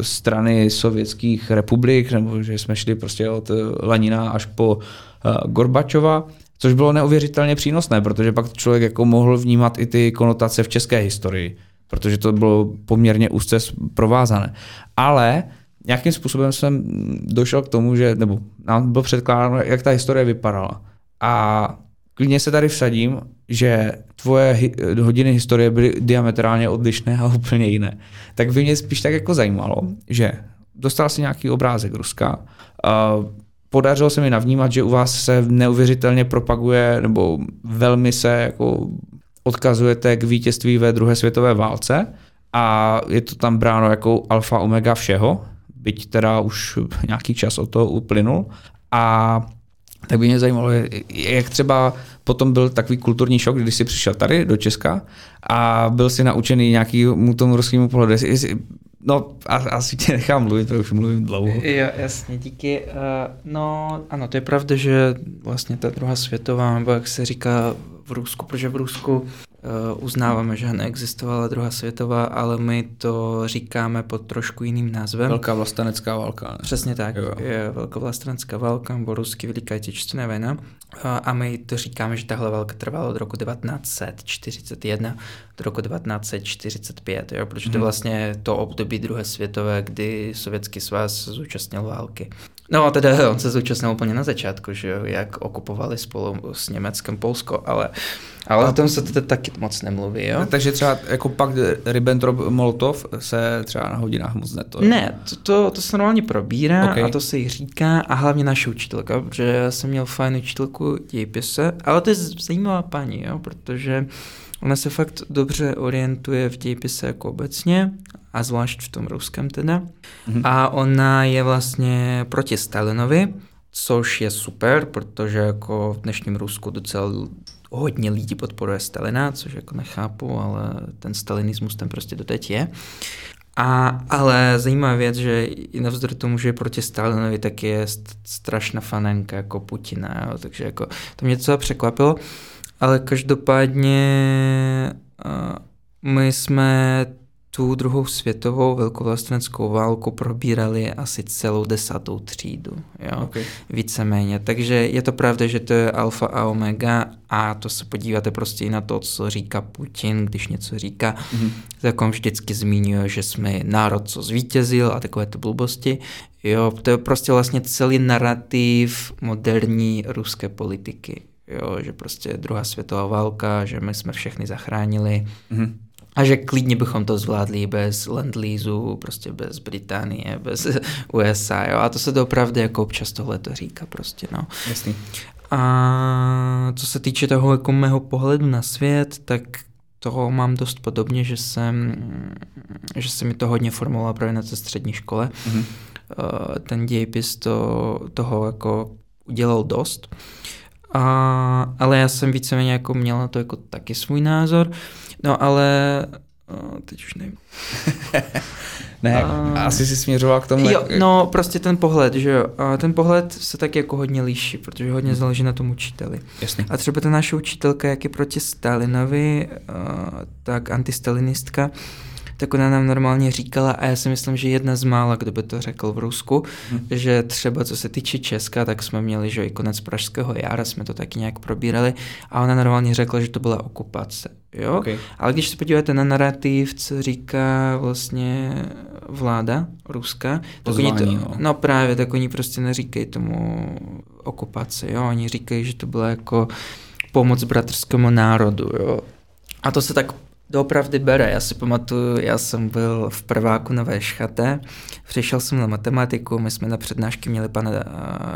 strany sovětských republik, nebo že jsme šli prostě od Lanina až po uh, Gorbačova, což bylo neuvěřitelně přínosné, protože pak člověk jako mohl vnímat i ty konotace v české historii protože to bylo poměrně úzce provázané. Ale nějakým způsobem jsem došel k tomu, že, nebo nám bylo předkládáno, jak ta historie vypadala. A klidně se tady vsadím, že tvoje hodiny historie byly diametrálně odlišné a (laughs) úplně jiné. Tak by mě spíš tak jako zajímalo, že dostal si nějaký obrázek Ruska, podařilo se mi navnímat, že u vás se neuvěřitelně propaguje, nebo velmi se jako odkazujete k vítězství ve druhé světové válce a je to tam bráno jako alfa omega všeho, byť teda už nějaký čas od toho uplynul. A tak by mě zajímalo, jak třeba potom byl takový kulturní šok, když jsi přišel tady do Česka a byl si naučený nějakýmu tomu ruskému pohledu. No, asi tě nechám mluvit, to už mluvím dlouho. Jo, jasně, díky. Uh, no, ano, to je pravda, že vlastně ta druhá světová, nebo jak se říká v Rusku, protože v Rusku uznáváme, že neexistovala druhá světová, ale my to říkáme pod trošku jiným názvem. Velká vlastenecká válka. Ne? Přesně tak. Jo. Je Velká vlastenecká válka, nebo rusky Veliká těčistná vojna. A my to říkáme, že tahle válka trvala od roku 1941 do roku 1945, jo, protože to mhm. vlastně to období druhé světové, kdy Sovětský svaz zúčastnil války. No a teda on se zúčastnil úplně na začátku, že jo, jak okupovali spolu s Německem Polsko, ale, ale o tom se teda taky moc nemluví, jo. Takže třeba jako pak Ribbentrop-Molotov se třeba na hodinách moc neto. Ne, to, to, to se normálně probírá okay. a to se jí říká a hlavně naše učitelka, protože já jsem měl fajnou učitelku dějepise, ale to je zajímavá paní, jo, protože ona se fakt dobře orientuje v dějepise jako obecně a zvlášť v tom ruském teda. Mm-hmm. A ona je vlastně proti Stalinovi, což je super, protože jako v dnešním Rusku docela hodně lidí podporuje Stalina, což jako nechápu, ale ten stalinismus ten prostě doteď je. A, ale zajímavá věc, že i navzdory tomu, že je proti Stalinovi, tak je strašná fanenka jako Putina, jo? takže jako to mě docela překvapilo, ale každopádně uh, my jsme tu druhou světovou velkovlasteneckou válku probírali asi celou desátou třídu, jo, okay. víceméně. Takže je to pravda, že to je alfa a omega a to se podíváte prostě i na to, co říká Putin, když něco říká, mm-hmm. tak on vždycky zmiňuje, že jsme národ, co zvítězil a takové ty blbosti. Jo, to je prostě vlastně celý narrativ moderní ruské politiky. Jo, že prostě druhá světová válka, že my jsme všechny zachránili. Mm-hmm a že klidně bychom to zvládli bez land prostě bez Británie, bez (laughs) USA, jo. A to se opravdu jako občas tohle to říká prostě, no. Jasný. A co se týče toho jako mého pohledu na svět, tak toho mám dost podobně, že jsem, že se mi to hodně formovalo právě na té střední škole. Mm-hmm. Ten dějepis to, toho jako udělal dost. A, ale já jsem víceméně jako měl na to jako taky svůj názor. No ale o, teď už nevím. (laughs) ne, a... asi si směřoval k tomu. Jo, no prostě ten pohled, že jo. A ten pohled se taky jako hodně líší, protože hodně záleží na tom učiteli. Jasný. A třeba ta naše učitelka, jak je proti Stalinovi, tak antistalinistka, tak ona nám normálně říkala, a já si myslím, že jedna z mála, kdo by to řekl v Rusku, hmm. že třeba co se týče Česka, tak jsme měli, že i konec Pražského jara, jsme to taky nějak probírali, a ona normálně řekla, že to byla okupace. Jo? Okay. Ale když se podíváte na narrativ, co říká vlastně vláda ruská, tak oni to, no právě, tak oni prostě neříkají tomu okupace, jo? oni říkají, že to byla jako pomoc bratrskému národu, jo. A to se tak doopravdy bere. Já si pamatuju, já jsem byl v prváku na VŠHT, přišel jsem na matematiku, my jsme na přednášky měli pana,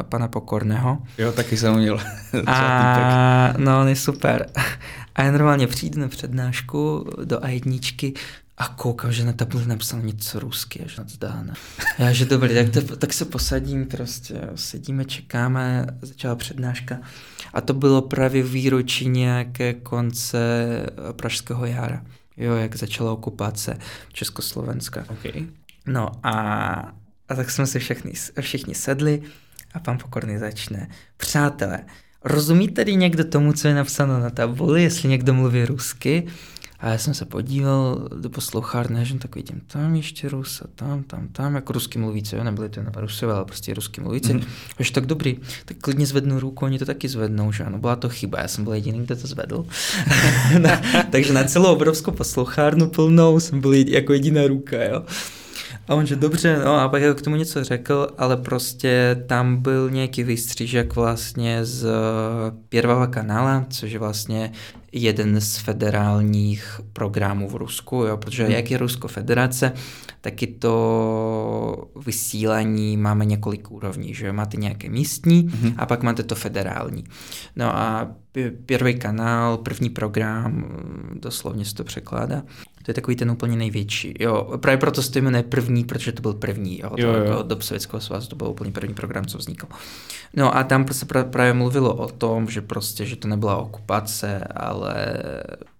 pana Pokorného. Jo, taky jsem měl. (laughs) A, no, on je super. (laughs) A já normálně přijdu na přednášku do A1 a koukám, že na tabuli napsal něco rusky, až nadzdána. Já, že dobrý, tak, to, tak se posadím prostě, sedíme, čekáme, začala přednáška. A to bylo právě výročí nějaké konce Pražského jara. Jo, jak začala okupace Československa. Okay. No a, a tak jsme si všichni, všichni sedli a pan Pokorný začne. Přátelé, rozumí tady někdo tomu, co je napsáno na tabuli, jestli někdo mluví rusky? A já jsem se podíval do poslouchárny, že tak vidím tam ještě Rus a tam, tam, tam, jako rusky mluvící, jo, nebyli to jenom Rusové, ale prostě rusky mluvící. Mm. Až tak dobrý, tak klidně zvednu ruku, oni to taky zvednou, že ano, byla to chyba, já jsem byl jediný, kdo to zvedl. (laughs) na, takže na celou obrovskou poslouchárnu plnou jsem byl jako jediná ruka, jo. A on, že dobře, no a pak k tomu něco řekl, ale prostě tam byl nějaký výstřížek vlastně z Pierwava kanála, což je vlastně jeden z federálních programů v Rusku, jo, protože hmm. jak je Rusko federace, taky to vysílání máme několik úrovní, že máte nějaké místní hmm. a pak máte to federální. No a první kanál, první program, doslovně se to překládá, To je takový ten úplně největší. Jo, právě proto se to jmenuje první, protože to byl první. Jo, to Jo, jo. Jako do Sovětského svazu to byl úplně první program, co vznikl. No a tam se pra- právě mluvilo o tom, že prostě, že to nebyla okupace, ale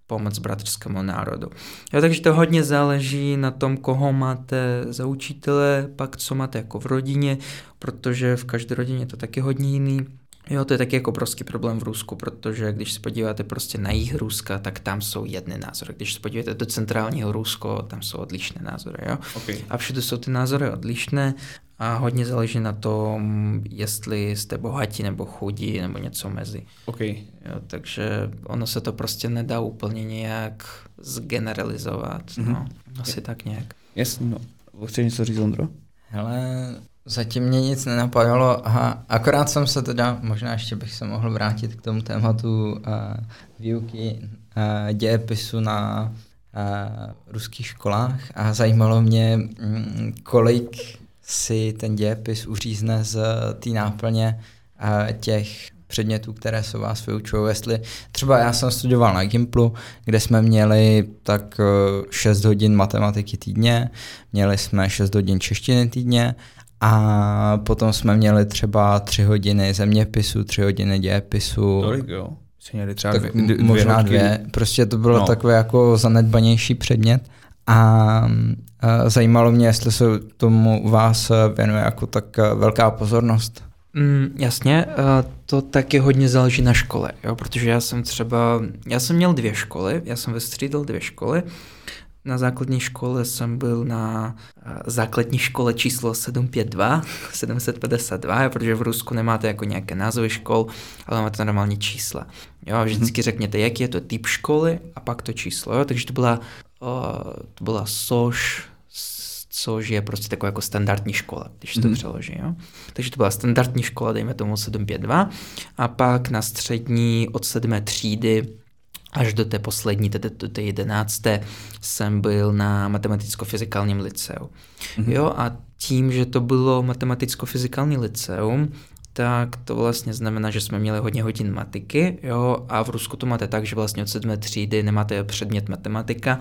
pomoc bratrskému národu. Jo, takže to hodně záleží na tom, koho máte za učitele, pak co máte jako v rodině, protože v každé rodině je to taky hodně jiný. Jo, to je taky jako obrovský problém v Rusku, protože když se podíváte prostě na jih Ruska, tak tam jsou jedné názory. Když se podíváte do centrálního Rusko, tam jsou odlišné názory, jo. Okay. A všude jsou ty názory odlišné a hodně záleží na tom, jestli jste bohatí nebo chudí nebo něco mezi. Okay. Jo, takže ono se to prostě nedá úplně nějak zgeneralizovat. Mm-hmm. No, asi tak nějak. Jasně, no. Chceš něco říct, Ondro? Hele, zatím mě nic nenapadalo, aha, akorát jsem se teda, možná ještě bych se mohl vrátit k tomu tématu uh, výuky uh, dějepisu na uh, ruských školách a zajímalo mě, mm, kolik si ten dějepis uřízne z té náplně uh, těch předmětů, které se vás vyučují. Jestli třeba já jsem studoval na Gimplu, kde jsme měli tak 6 hodin matematiky týdně, měli jsme 6 hodin češtiny týdně a potom jsme měli třeba 3 hodiny zeměpisu, 3 hodiny dějepisu. Tolik, jo. Jsi měli třeba tak dvě, dvě možná roky. dvě. Prostě to bylo No. takové jako zanedbanější předmět. A, a zajímalo mě, jestli se tomu u vás věnuje jako tak velká pozornost. Mm, jasně, eh, to taky hodně záleží na škole, jo, protože já jsem třeba, já jsem měl dvě školy, já jsem vystřídal dvě školy, na základní škole jsem byl na eh, základní škole číslo 752, 752, (laughs) protože v Rusku nemáte jako nějaké názvy škol, ale máte normální čísla. Jo, vždycky řekněte, jaký je to typ školy a pak to číslo, jo, takže to byla, uh, to byla SOŠ, což je prostě taková jako standardní škola, když se to přeloží. Jo? Takže to byla standardní škola, dejme tomu 752, a pak na střední od sedmé třídy až do té poslední, tedy do té jedenácté, jsem byl na matematicko-fyzikálním liceu. Mm-hmm. Jo, a tím, že to bylo matematicko-fyzikální liceum, tak to vlastně znamená, že jsme měli hodně hodin matiky, jo, a v Rusku to máte tak, že vlastně od sedmé třídy nemáte předmět matematika,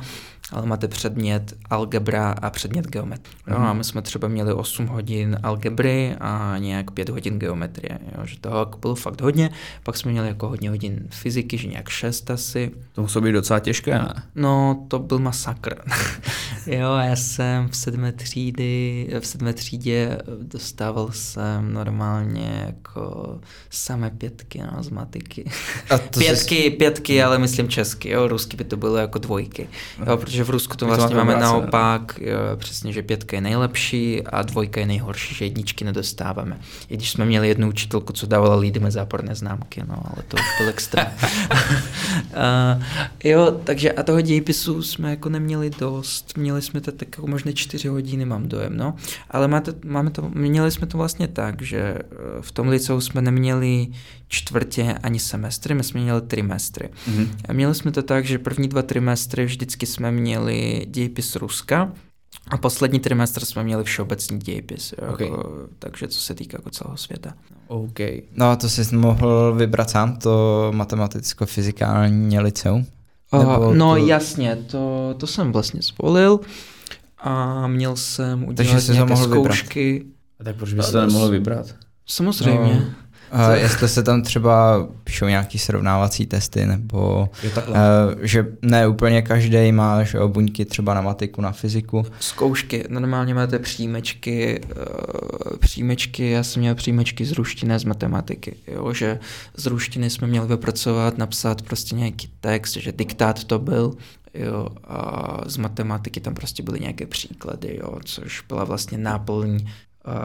ale máte předmět algebra a předmět geometrie. Jo, a my jsme třeba měli 8 hodin algebry a nějak 5 hodin geometrie, jo, že toho jako bylo fakt hodně, pak jsme měli jako hodně hodin fyziky, že nějak 6 asi. To muselo být docela těžké, ne? No, to byl masakr. (laughs) jo, já jsem v sedmé třídy, v sedmé třídě dostával jsem normálně jako samé pětky no, z matiky. A to (laughs) pětky, jsi- pětky, ale myslím česky, jo, rusky by to bylo jako dvojky. Jo, protože v Rusku to vlastně máme naopak, jo, přesně, že pětka je nejlepší a dvojka je nejhorší, že jedničky nedostáváme. I když jsme měli jednu učitelku, co dávala lídeme záporné známky, no, ale to už byl extrém. (laughs) (laughs) uh, jo, takže a toho dějepisu jsme jako neměli dost, měli jsme to tak jako možná čtyři hodiny, mám dojem, no, ale máte, máme to, měli jsme to vlastně tak, že eh, v tom liceu jsme neměli čtvrtě ani semestry, my jsme měli trimestry. Mhm. A měli jsme to tak, že první dva trimestry vždycky jsme měli dějepis Ruska a poslední trimestr jsme měli všeobecný dějepis, jo, Ok. jako, takže co se týká jako celého světa. OK. No a to jsi mohl vybrat sám, to matematicko-fyzikální liceum? Nebo Uh, no to- jasně, to, to jsem vlastně zvolil a měl jsem udělat Takže jsi to nějaké mohl vybrat. zkoušky. A tak proč bys to nemohl vybrat? Samozřejmě. No. A jestli se tam třeba píšou nějaký srovnávací testy, nebo uh, že ne úplně každý má že jo, buňky třeba na matiku, na fyziku. Zkoušky, normálně máte příjmečky, uh, příjmečky, já jsem měl příjmečky z ruštiny z matematiky, jo, že z ruštiny jsme měli vypracovat, napsat prostě nějaký text, že diktát to byl, jo, a z matematiky tam prostě byly nějaké příklady, jo, což byla vlastně náplň uh,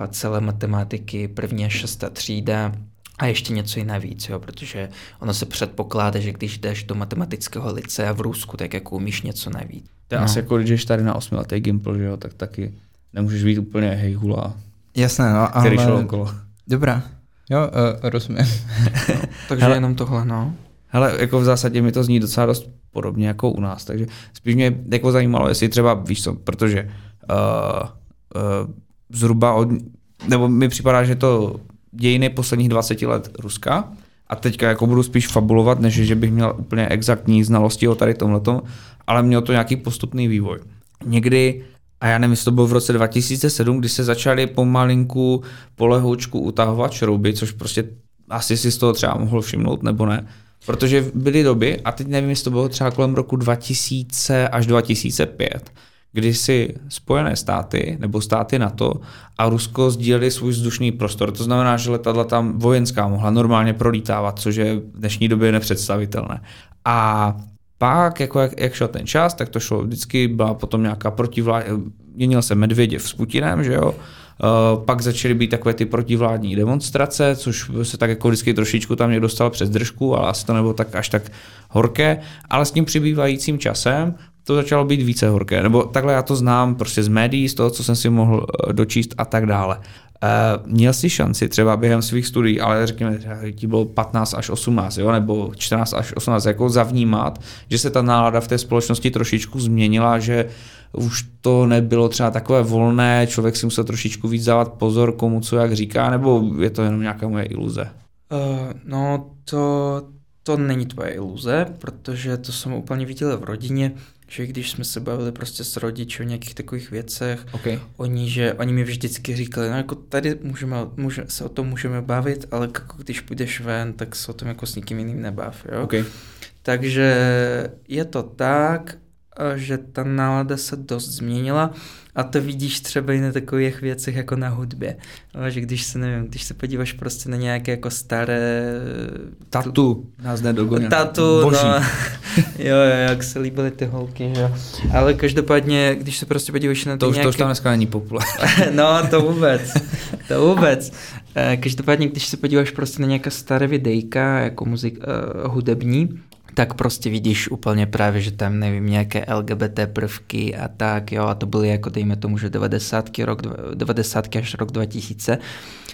celé matematiky, první a šestá třída, a ještě něco i navíc, jo, protože ono se předpokládá, že když jdeš do matematického licea v Rusku, tak jako umíš něco navíc. To je No. asi jako, když jsi tady na osmiletý Gimple, že jo, tak taky nemůžeš být úplně hejhula, Jasné, no, který šel ale... okolo. Dobrá, jo, uh, rozumím. (laughs) Takže Hele. jenom tohle, no. Hele, jako v zásadě mi to zní docela dost podobně jako u nás, takže spíš mě jako zajímalo, jestli třeba, víš co, protože uh, uh, zhruba od, nebo mi připadá, že to dějiny posledních 20 let Ruska a teďka jako budu spíš fabulovat, než že bych měl úplně exaktní znalosti o tady tomhletom, ale měl to nějaký postupný vývoj. Někdy a já nevím, to bylo v roce 2007, kdy se začaly pomalinku polehoučku utahovat šrouby, což prostě asi si z toho třeba mohl všimnout, nebo ne. Protože byly doby, a teď nevím, jestli to bylo třeba kolem roku 2000 až 2005, kdy si Spojené státy nebo státy NATO a Rusko sdíleli svůj vzdušný prostor. To znamená, že letadla tam vojenská mohla normálně prolítávat, což je v dnešní době nepředstavitelné. A pak, jako jak, jak šel ten čas, tak to šlo vždycky, byla potom nějaká protivládní, měnil se Medvěděv s Putinem, že jo, Uh, pak začaly být takové ty protivládní demonstrace, což se tak jako vždycky trošičku tam někdo dostal přes držku, ale asi to nebylo tak až tak horké, ale s tím přibývajícím časem to začalo být více horké. Nebo takhle já to znám prostě z médií, z toho, co jsem si mohl eh, dočíst a tak dále. Uh, měl jsi šanci třeba během svých studií, ale řekněme, ti bylo 15 až 18, jo, nebo 14 až 18, jako zavnímat, že se ta nálada v té společnosti trošičku změnila, že už to nebylo třeba takové volné, člověk si musel trošičku víc dávat pozor, komu co jak říká, nebo je to jenom nějaká moje iluze? Uh, no to, to není tvoje iluze, protože to jsem úplně viděl v rodině, že když jsme se bavili prostě s rodiči o nějakých takových věcech, okay. oni, že oni mi vždycky říkali, no jako tady můžeme, může, se o tom můžeme bavit, ale jako když půjdeš ven, tak se o tom jako s nikým jiným nebav, jo. Okay. Takže je to tak, že ta nálada se dost změnila a to vidíš třeba i na takových věcech jako na hudbě. No, že když se, nevím, když se podíváš prostě na nějaké jako staré... Tatu, nás nedogoně. Tatu, Boží. no. (laughs) jo, jo, jak se líbily ty holky, že Ale každopádně, když se prostě podíváš na ty to už, nějaké... To už tam dneska není populární. (laughs) no, to vůbec, to vůbec. Eh, každopádně, když se podíváš prostě na nějaké staré videjka, jako muzik, uh, hudební, tak prostě vidíš úplně právě, že tam, nevím, nějaké LGBT prvky a tak, jo, a to byly jako, dejme tomu, že 90. rok, 90. až rok 2000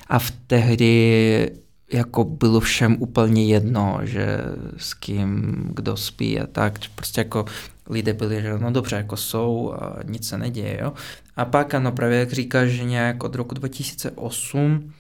a v tehdy jako bylo všem úplně jedno, že s kým, kdo spí a tak, prostě jako lidé byli, že no dobře, jako jsou a nic se neděje, jo. A pak ano, právě jak říkáš, že nějak od roku 2008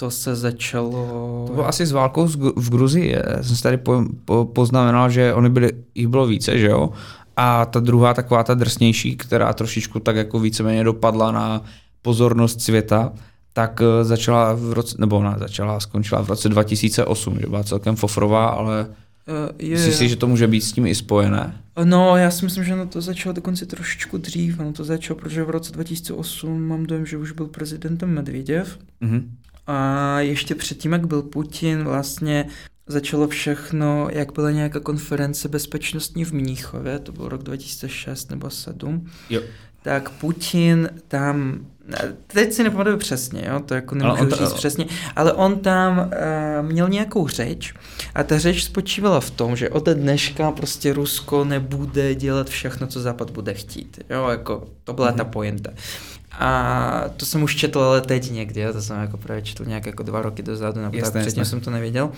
to se začalo... To bylo asi s válkou v Gruzii. Já jsem si tady po, po, poznamenal, že oni byli, jich bylo více, že jo? A ta druhá, taková ta drsnější, která trošičku tak jako víceméně dopadla na pozornost světa, tak eh, začala v roce, nebo ona začala, skončila v roce 2008, že byla celkem fofrová, ale Uh, je, Myslíš si, že to může být s tím i spojené? No, já si myslím, že no to začalo dokonce trošičku dřív. Ono to začalo, protože v roce 2008 mám dojem, že už byl prezidentem Medvěděv. Mm-hmm. A ještě předtím, jak byl Putin, vlastně začalo všechno, jak byla nějaká konference bezpečnostní v Mníchově, to byl rok 2006 nebo 2007, jo. tak Putin tam, teď si nepamatuju přesně, jo, to jako nemůžu to, říct přesně, ale on tam uh, měl nějakou řeč a ta řeč spočívala v tom, že od dneška prostě Rusko nebude dělat všechno, co Západ bude chtít, jo, jako to byla mm-hmm. ta pointa. A to jsem už četl ale teď někdy, jo? to jsem jako právě četl nějak jako dva roky dozadu, nebo tak předtím jsem to nevěděl.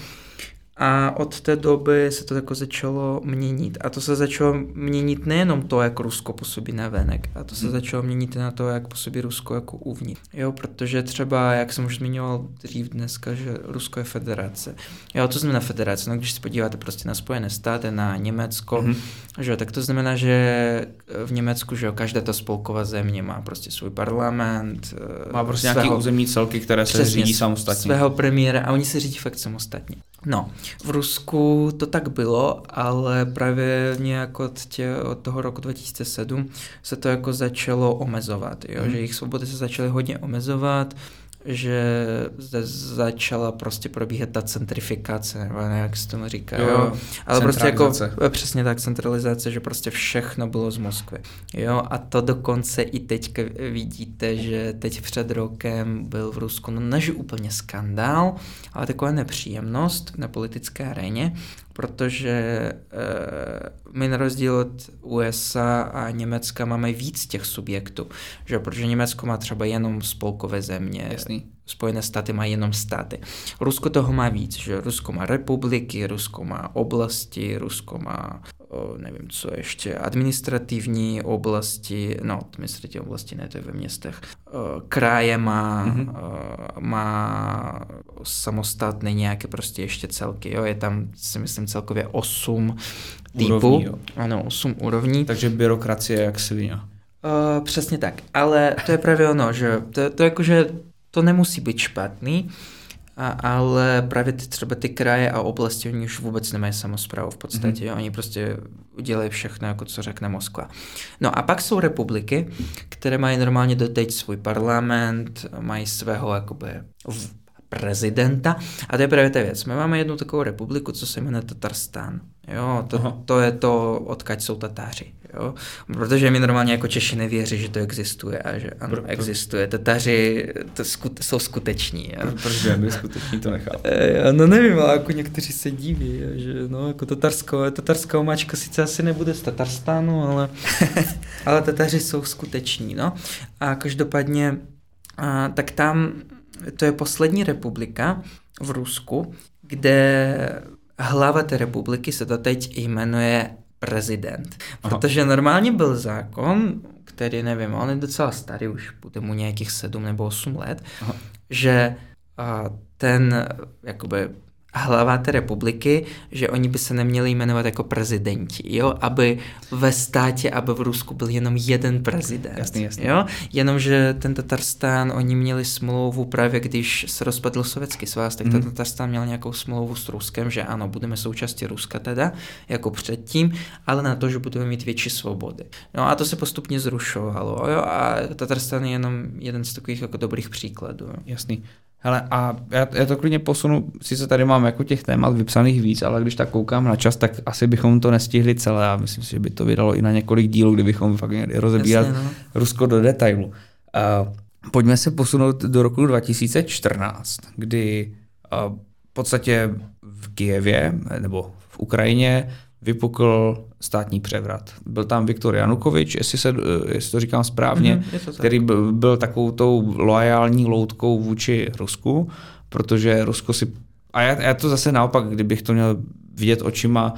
A od té doby se to jako začalo měnit. A to se začalo měnit nejenom to, jak Rusko působí na venek, a to se hmm. začalo měnit na to, jak působí Rusko jako uvnitř. Jo, protože třeba, jak jsem už zmiňoval dřív dneska, že Rusko je federace. Jo, to znamená federace. No, když se podíváte prostě na Spojené státy, na Německo, hmm. že tak to znamená, že v Německu, že jo, každá ta spolková země má prostě svůj parlament. Má prostě svého, nějaké územní celky, které se řídí samostatně. Svého premiéra a oni se řídí fakt samostatně. No, v Rusku to tak bylo, ale právě nějak od, tě, od toho roku 2007 se to jako začalo omezovat, jo? Mm. že jejich svobody se začaly hodně omezovat, že zde začala prostě probíhat ta centrifikace, nebo jak se tomu říká, jo, jo. ale prostě jako přesně tak centralizace, že prostě všechno bylo z Moskvy, jo, a to dokonce i teď vidíte, že teď před rokem byl v Rusku, no než úplně skandál, ale taková nepříjemnost na politické aréně, protože e, my na rozdíl od USA a Německa máme víc těch subjektů, že? Protože Německo má třeba jenom spolkové země, Jasný. Spojené státy mají jenom státy. Rusko toho má víc, že Rusko má republiky, Rusko má oblasti, Rusko má, o, nevím co ještě, administrativní oblasti, no administrativní oblasti ne, to je ve městech, o, kraje má, mm-hmm. o, má samostatné nějaké prostě ještě celky, jo, je tam si myslím celkově 8 typů, Úrovní, jo. ano, 8 úrovní. Takže byrokracie jak svině. Uh, přesně tak, ale to je právě ono, že to, to jakože to nemusí být špatný, a, ale právě ty, třeba ty kraje a oblasti, oni už vůbec nemají samozprávu v podstatě, mm-hmm. oni prostě udělají všechno, jako co řekne Moskva. No a pak jsou republiky, které mají normálně doteď svůj parlament, mají svého jakoby prezidenta. A to je právě ta věc. My máme jednu takovou republiku, co se jmenuje Tatarstán. Jo, to, to je to, odkaď jsou Tatáři. Jo? Protože mi normálně jako Češi nevěří, že to existuje a že ano, pro, pro... existuje. Tatáři to skut, jsou skuteční. Jo? Proč by skuteční to nechápu? E, no nevím, ale jako někteří se diví, že no, jako tatarsko, tatarská omáčka sice asi nebude z Tatarstánu, ale, (laughs) ale Tatáři jsou skuteční. No? A každopádně, a, tak tam to je poslední republika v Rusku, kde hlava té republiky se to teď jmenuje prezident. Protože normálně byl zákon, který nevím, on je docela starý, už bude mu nějakých sedm nebo osm let, Aha. že ten jakoby hlava té republiky, že oni by se neměli jmenovat jako prezidenti, jo, aby ve státě, aby v Rusku byl jenom jeden prezident. Jasný, jasný. Jo, jenomže ten Tatarstán, oni měli smlouvu právě, když se rozpadl sovětský svaz, tak mm. ten Tatarstán měl nějakou smlouvu s Ruskem, že ano, budeme součástí Ruska teda, jako předtím, ale na to, že budeme mít větší svobody. No a to se postupně zrušovalo, jo, a Tatarstán je jenom jeden z takových jako dobrých příkladů. Jasný. Hele, a já, já to klidně posunu, sice tady mám jako těch témat vypsaných víc, ale když tak koukám na čas, tak asi bychom to nestihli celé a myslím si, že by to vydalo i na několik dílů, kdybychom fakt měli rozebírat Jasně, no. Rusko do detailu. Uh, pojďme se posunout do roku 2014, kdy uh, v podstatě v Kijevě nebo v Ukrajině vypukl státní převrat. Byl tam Viktor Janukovič, jestli, se, jestli to říkám správně, mm-hmm, to který byl, byl takovou tou loajální loutkou vůči Rusku, protože Rusko si... A já, já to zase naopak, kdybych to měl vidět očima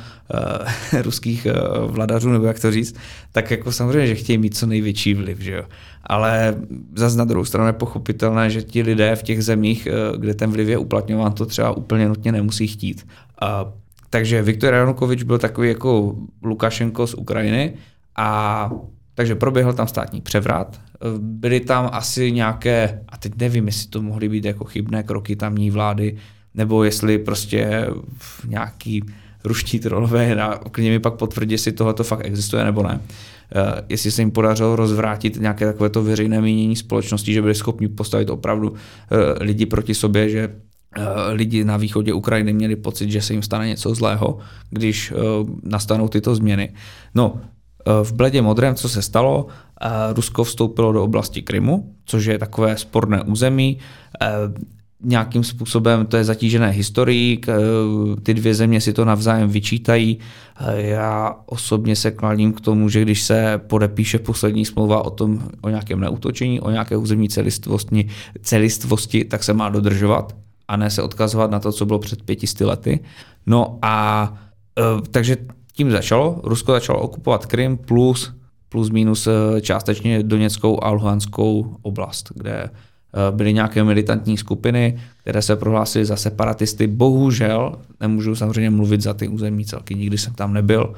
uh, (laughs) ruských uh, vladařů, nebo jak to říct, tak jako samozřejmě, že chtějí mít co největší vliv, že jo. Ale zase na druhou stranu je pochopitelné, že ti lidé v těch zemích, uh, kde ten vliv je uplatňován, to třeba úplně nutně nemusí chtít. Uh, takže Viktor Janukovič byl takový jako Lukašenko z Ukrajiny a takže proběhl tam státní převrat. Byly tam asi nějaké, a teď nevím, jestli to mohly být jako chybné kroky tamní vlády, nebo jestli prostě nějaký ruští trolové, na, klidně mi pak potvrdí, jestli tohle fakt existuje nebo ne. Uh, jestli se jim podařilo rozvrátit nějaké takovéto veřejné mínění společnosti, že byli schopni postavit opravdu uh, lidi proti sobě, že Eh, lidi na východě Ukrajiny měli pocit, že se jim stane něco zlého, když eh, nastanou tyto změny. No, eh, v bledě modrém, co se stalo, Rusko vstoupilo do oblasti Krymu, což je takové sporné území. Nějakým způsobem to je zatížené historií, ty dvě země si to navzájem vyčítají. Já osobně se klaním k tomu, že když se podepíše poslední smlouva o tom, o nějakém neútočení, o nějaké územní celistvosti, celistvosti, tak se má dodržovat a ne se odkazovat na to, co bylo před pětisty lety. No a e, takže tím začalo. Rusko začalo okupovat Krym plus plus minus e, částečně Doněckou a Luhanskou oblast, kde e, byly nějaké militantní skupiny, které se prohlásily za separatisty. Bohužel, nemůžu samozřejmě mluvit za ty územní celky, nikdy jsem tam nebyl,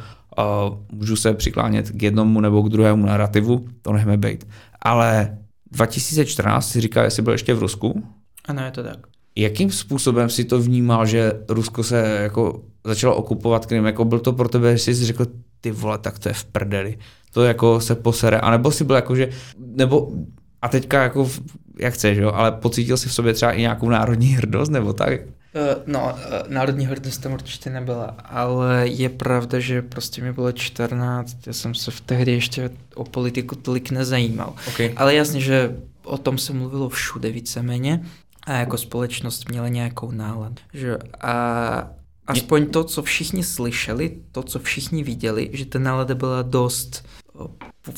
můžu se přiklánět k jednomu nebo k druhému narrativu, to nechme být. Ale 2014 si říká, jestli byl ještě v Rusku. Ano, je to tak. Jakým způsobem si to vnímal, že Rusko se jako začalo okupovat Krym? Jako byl to pro tebe, že jsi řekl, ty vole, tak to je v prdeli. To jako se posere. A nebo si byl jako, že, nebo a teďka jako, jak chceš, jo, ale pocítil si v sobě třeba i nějakou národní hrdost, nebo tak? Uh, no, uh, národní hrdost tam určitě nebyla, ale je pravda, že prostě mi bylo 14, já jsem se v tehdy ještě o politiku tolik nezajímal. Okay. Ale jasně, že o tom se mluvilo všude víceméně a jako společnost měla nějakou náladu. Že a aspoň to, co všichni slyšeli, to, co všichni viděli, že ta nálada byla dost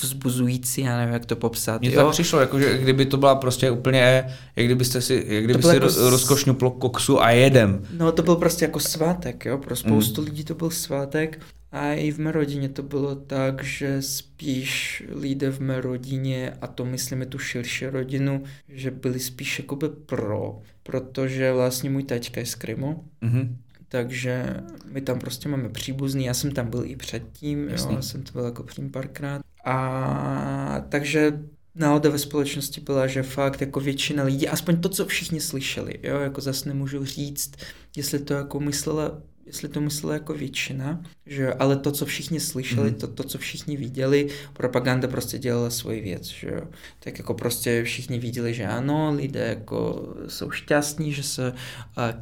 vzbuzující, já nevím, jak to popsat. Mně to jo. přišlo, jako, že kdyby to byla prostě úplně, jak kdybyste si, jak si jako s- rozkošňuplo koksu a jedem. No to byl prostě jako svátek, jo, pro spoustu lidí to byl svátek a i v mé rodině to bylo tak, že spíš lidé v mé rodině, a to myslíme tu širší rodinu, že byli spíš jakoby pro, protože vlastně můj taťka je z Krymu, Mhm. takže my tam prostě máme příbuzný, já jsem tam byl i předtím, Jasný. jo, jsem to byl jako předtím párkrát. A takže nálada ve společnosti byla, že fakt jako většina lidí, aspoň to, co všichni slyšeli, jo, jako zase nemůžu říct, jestli to jako myslela, jestli to myslela jako většina, že jo, ale to, co všichni slyšeli, Mhm. to, to, co všichni viděli, propaganda prostě dělala svoji věc, že jo. Tak jako prostě všichni viděli, že ano, lidé jako jsou šťastní, že se uh,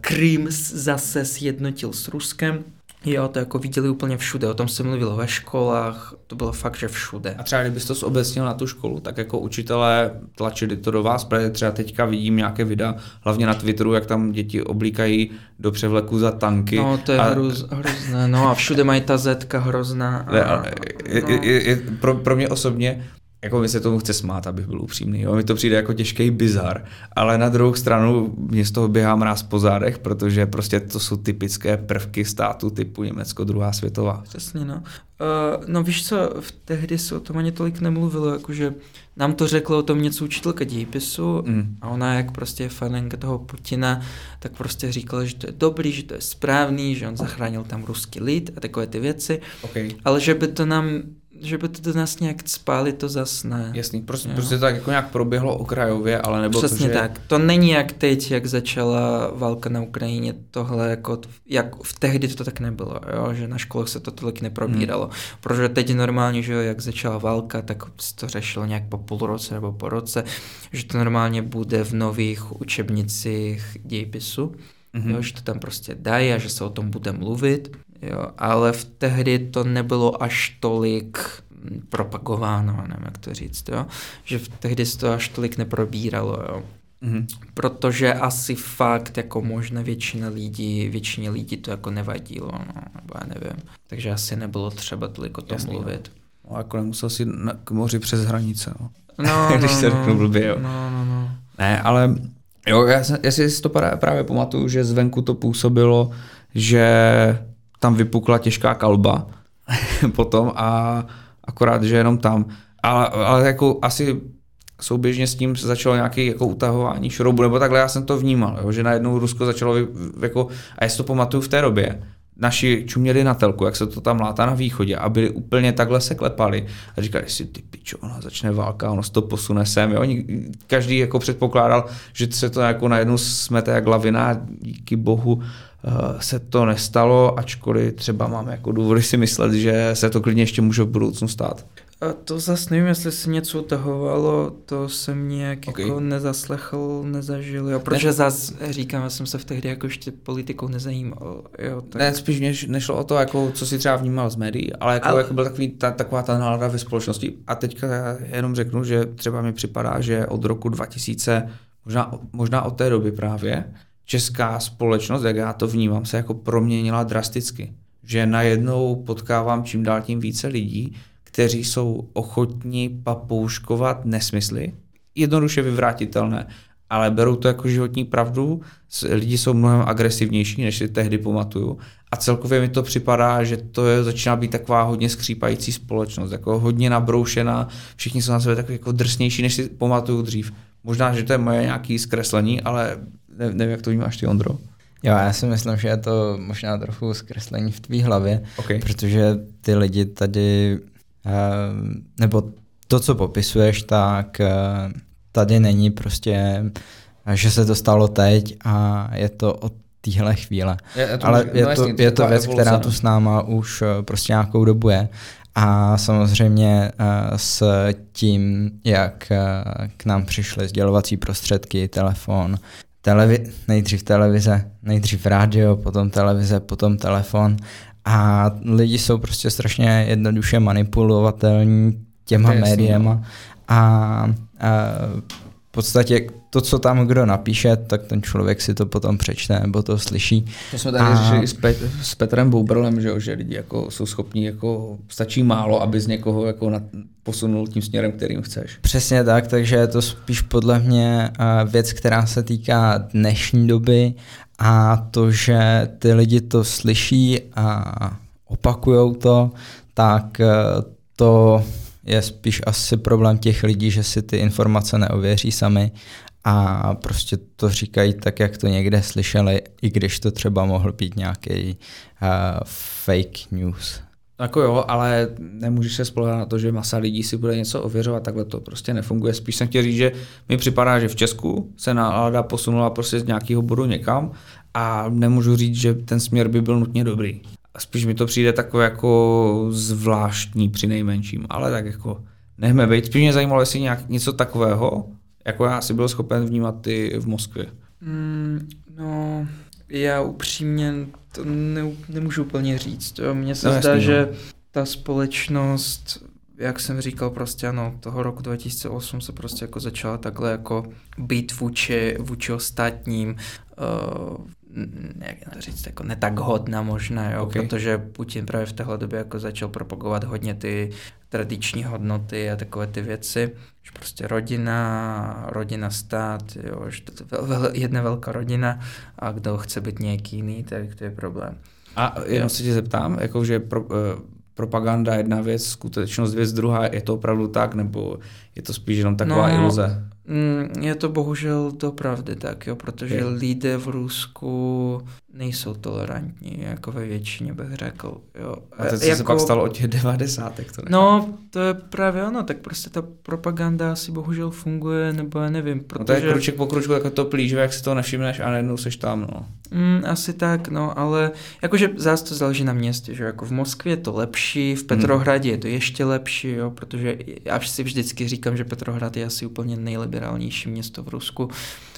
Krym zase sjednotil s Ruskem, Jo, to jako viděli úplně všude, o tom se mluvilo ve školách, to bylo fakt, že všude. A třeba kdybyste to zobecnil na tu školu, tak jako učitelé tlačili to do vás, protože třeba teďka vidím nějaké videa, hlavně na Twitteru, jak tam děti oblíkají do převleku za tanky. No, to je a, hruz, hrozné, no a všude mají ta zetka hrozná. A, Ne, ale je, no. je, je, je, pro, pro mě osobně, jako mi se tomu chce smát, abych byl upřímný, jo? mi to přijde jako těžký bizar, ale na druhou stranu mě z toho běhá mráz po zádech, protože prostě to jsou typické prvky státu typu Německo, druhá světová. Přesně, no. Uh, no víš co, v tehdy se o tom ani tolik nemluvilo, jakože nám to řekla o tom něco učitelka dějepisu Mm. a ona jak prostě je fanenka toho Putina, tak prostě říkala, že to je dobrý, že to je správný, že on zachránil tam ruský lid a takové ty věci, Okay. ale že by to nám, že by to do nás nějak spáli, to zas ne. Jasný, prostě, Jo. prostě tak jako nějak proběhlo okrajově, ale nebo Přesně to, že... tak. To není jak teď, jak začala válka na Ukrajině, tohle jako, jak v tehdy to tak nebylo, jo? že na školách se to tolik neprobíralo. Hmm. Protože teď normálně, že jo, jak začala válka, tak se to řešilo nějak po půl roce nebo po roce, že to normálně bude v nových učebnicích dějepisu, Mhm. jo, že to tam prostě dají a že se o tom bude mluvit, jo, ale v tehdy to nebylo až tolik propagováno, nevím jak to říct, jo, že v tehdy se to až tolik neprobíralo, jo. Mhm. Protože asi fakt jako možná většina lidí, většině lidí to jako nevadilo, no, nebo já nevím. Takže asi nebylo třeba tolik o tom Jasný, no. mluvit. No, jako nemusel si na, k moři přes hranice. No. No, (laughs) Když se řeknu blbě, jo. No, no, no. Ne, ale jo, já, já si to právě pamatuju, že zvenku to působilo, že tam vypukla těžká kalba (laughs) potom a akorát, že jenom tam. Ale, ale jako asi souběžně s tím se začalo nějaké jako utahování šroubu, nebo takhle já jsem to vnímal, jo, že najednou Rusko začalo, jako, a já si to pamatuju v té době, naši čuměli na telku, jak se to tam látá na východě a byli úplně takhle se klepali a říkali si, ty pičo, ona začne válka, ono se to posune sem, jo. Každý jako předpokládal, že se to jako najednou smete jak lavina díky bohu se to nestalo, ačkoliv třeba máme jako důvody si myslet, že se to klidně ještě může v budoucnu stát. A to zase nevím, jestli se něco utahovalo, to jsem nějak Ok. jako nezaslechl, nezažil, jo, protože zase říkám, já jsem se v tehdy jako ještě politikou nezajímal, jo, tak... Ne, spíš mě nešlo o to, jako, co si třeba vnímal z médií, ale jako, Ale- jako byl takový, ta, taková ta nálada ve společnosti. A teďka jenom řeknu, že třeba mi připadá, že od roku 2000, možná, možná od té doby právě, česká společnost, jak já to vnímám, se jako proměnila drasticky. Že najednou potkávám čím dál tím více lidí, kteří jsou ochotní papouškovat nesmysly, jednoduše vyvrátitelné, ale berou to jako životní pravdu, lidi jsou mnohem agresivnější, než si tehdy pamatuju. A celkově mi to připadá, že to je, začíná být taková hodně skřípající společnost, jako hodně nabroušená, všichni jsou na sebe takový jako drsnější, než si pamatuju dřív. Možná, že to je moje nějaké zkreslení, ale ne, nevím, jak to vnímáš ty, Ondro. Jo, já si myslím, že je to možná trochu zkreslení v tvý hlavě, Okay. protože ty lidi tady, eh, nebo to, co popisuješ, tak eh, tady není prostě, eh, že se to stalo teď a je to od téhle chvíle. Je, to Ale může- je no to, jasně, je to věc, evoluce, která no. tu s náma už prostě nějakou dobu je. A samozřejmě s tím, jak k nám přišly sdělovací prostředky, telefon, televi- nejdřív televize, nejdřív rádio, potom televize, potom telefon. A lidi jsou prostě strašně jednoduše manipulovatelní těma jasný, médiema a, a v podstatě to co tam kdo napíše, tak ten člověk si to potom přečte nebo to slyší. To jsme tady a... řešili s, Pet, s Petrem Boubrolem, že, že lidi jako jsou schopní, jako stačí málo, aby z někoho jako na, posunul tím směrem, kterým chceš. Přesně tak, takže je to spíš podle mě věc, která se týká dnešní doby a to, že ty lidi to slyší a opakujou to, tak eh, to je spíš asi problém těch lidí, že si ty informace neověří sami a prostě to říkají tak, jak to někde slyšeli, i když to třeba mohl být nějaký uh, fake news. Jako jo, ale nemůžeš se spolehat na to, že masa lidí si bude něco ověřovat, takhle to prostě nefunguje. Spíš jsem chtěl říct, že mi připadá, že v Česku se nálada posunula prostě z nějakého bodu někam a nemůžu říct, že ten směr by byl nutně dobrý. Spíš mi to přijde takové jako zvláštní při nejmenším, ale tak jako nechme být. Spíš mě zajímalo, jestli nějak něco takového, jako já si byl schopen vnímat ty v Moskvě. Mm, no, já upřímně to ne, nemůžu úplně říct. Jo. Mně se no, zdá, jasný, že no. ta společnost, jak jsem říkal, prostě ano, toho roku 2008 se prostě jako začala takhle jako být vůči, vůči ostatním, uh, jak to říct, jako netak hodná možná, jo, okay. protože Putin právě v téhle době jako začal propagovat hodně ty tradiční hodnoty a takové ty věci, že prostě rodina, rodina stát, jo, že to je jedna velká rodina a kdo chce být nějaký jiný, tak to je problém. A jenom se tě zeptám, jakože pro, uh, propaganda jedna věc, skutečnost věc druhá, je to opravdu tak, nebo je to spíš jenom taková no, iluze? Mm, je to bohužel to pravdy tak, jo, protože je. lidé v Rusku nejsou tolerantní, jako ve většině bych řekl. Jo. A to jako, se pak stalo od těch devadesátek. To no, to je právě ono, tak prostě ta propaganda asi bohužel funguje, nebo já nevím, protože... No to je kruček po kručku, jako to plížve, jak si to nevšimneš a najednou seš tam, no. Mm, asi tak, no, ale jakože zás to záleží na městě, že jako v Moskvě je to lepší, v Petrohradě hmm. je to ještě lepší, jo, protože já si vždycky říkám, že Petrohrad je asi úplně nejliberálnější město v Rusku,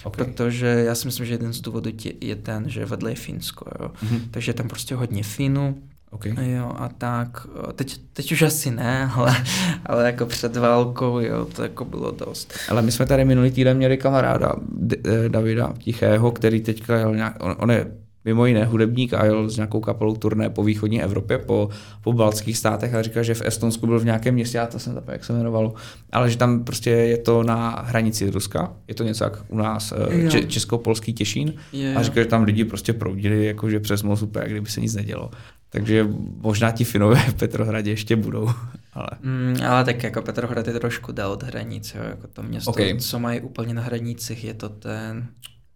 okay. protože já si myslím, že jeden z důvodů je ten, že vedle je Finsko, jo. Mm-hmm. Takže je tam prostě hodně Finů, Okay. Jo, a tak, teď, teď už asi ne, (laughs) ale, ale jako před válkou, jo, to jako bylo dost. Ale my jsme tady minulý týden měli kamaráda D- eh, Davida Tichého, který teďka jel nějak, on, on je mimo jiné hudebník a jel s nějakou kapelou turné po východní Evropě, po, po baltských státech a říkal, že v Estonsku byl v nějakém městě, já to jsem zapomněl, jak se jmenovalo, ale že tam prostě je to na hranici Ruska, je to něco jak u nás eh, če- česko-polský Těšín je, a říkal, že tam lidi prostě proudili jakože přes most úplně, jak kdyby se nic nedělo. Takže možná ti Finové v Petrohradě ještě budou. (laughs) Ale, mm, ale tak jako Petrohrad je trošku dál od hranice, jako to město, okay. co mají úplně na hranicích, je to ten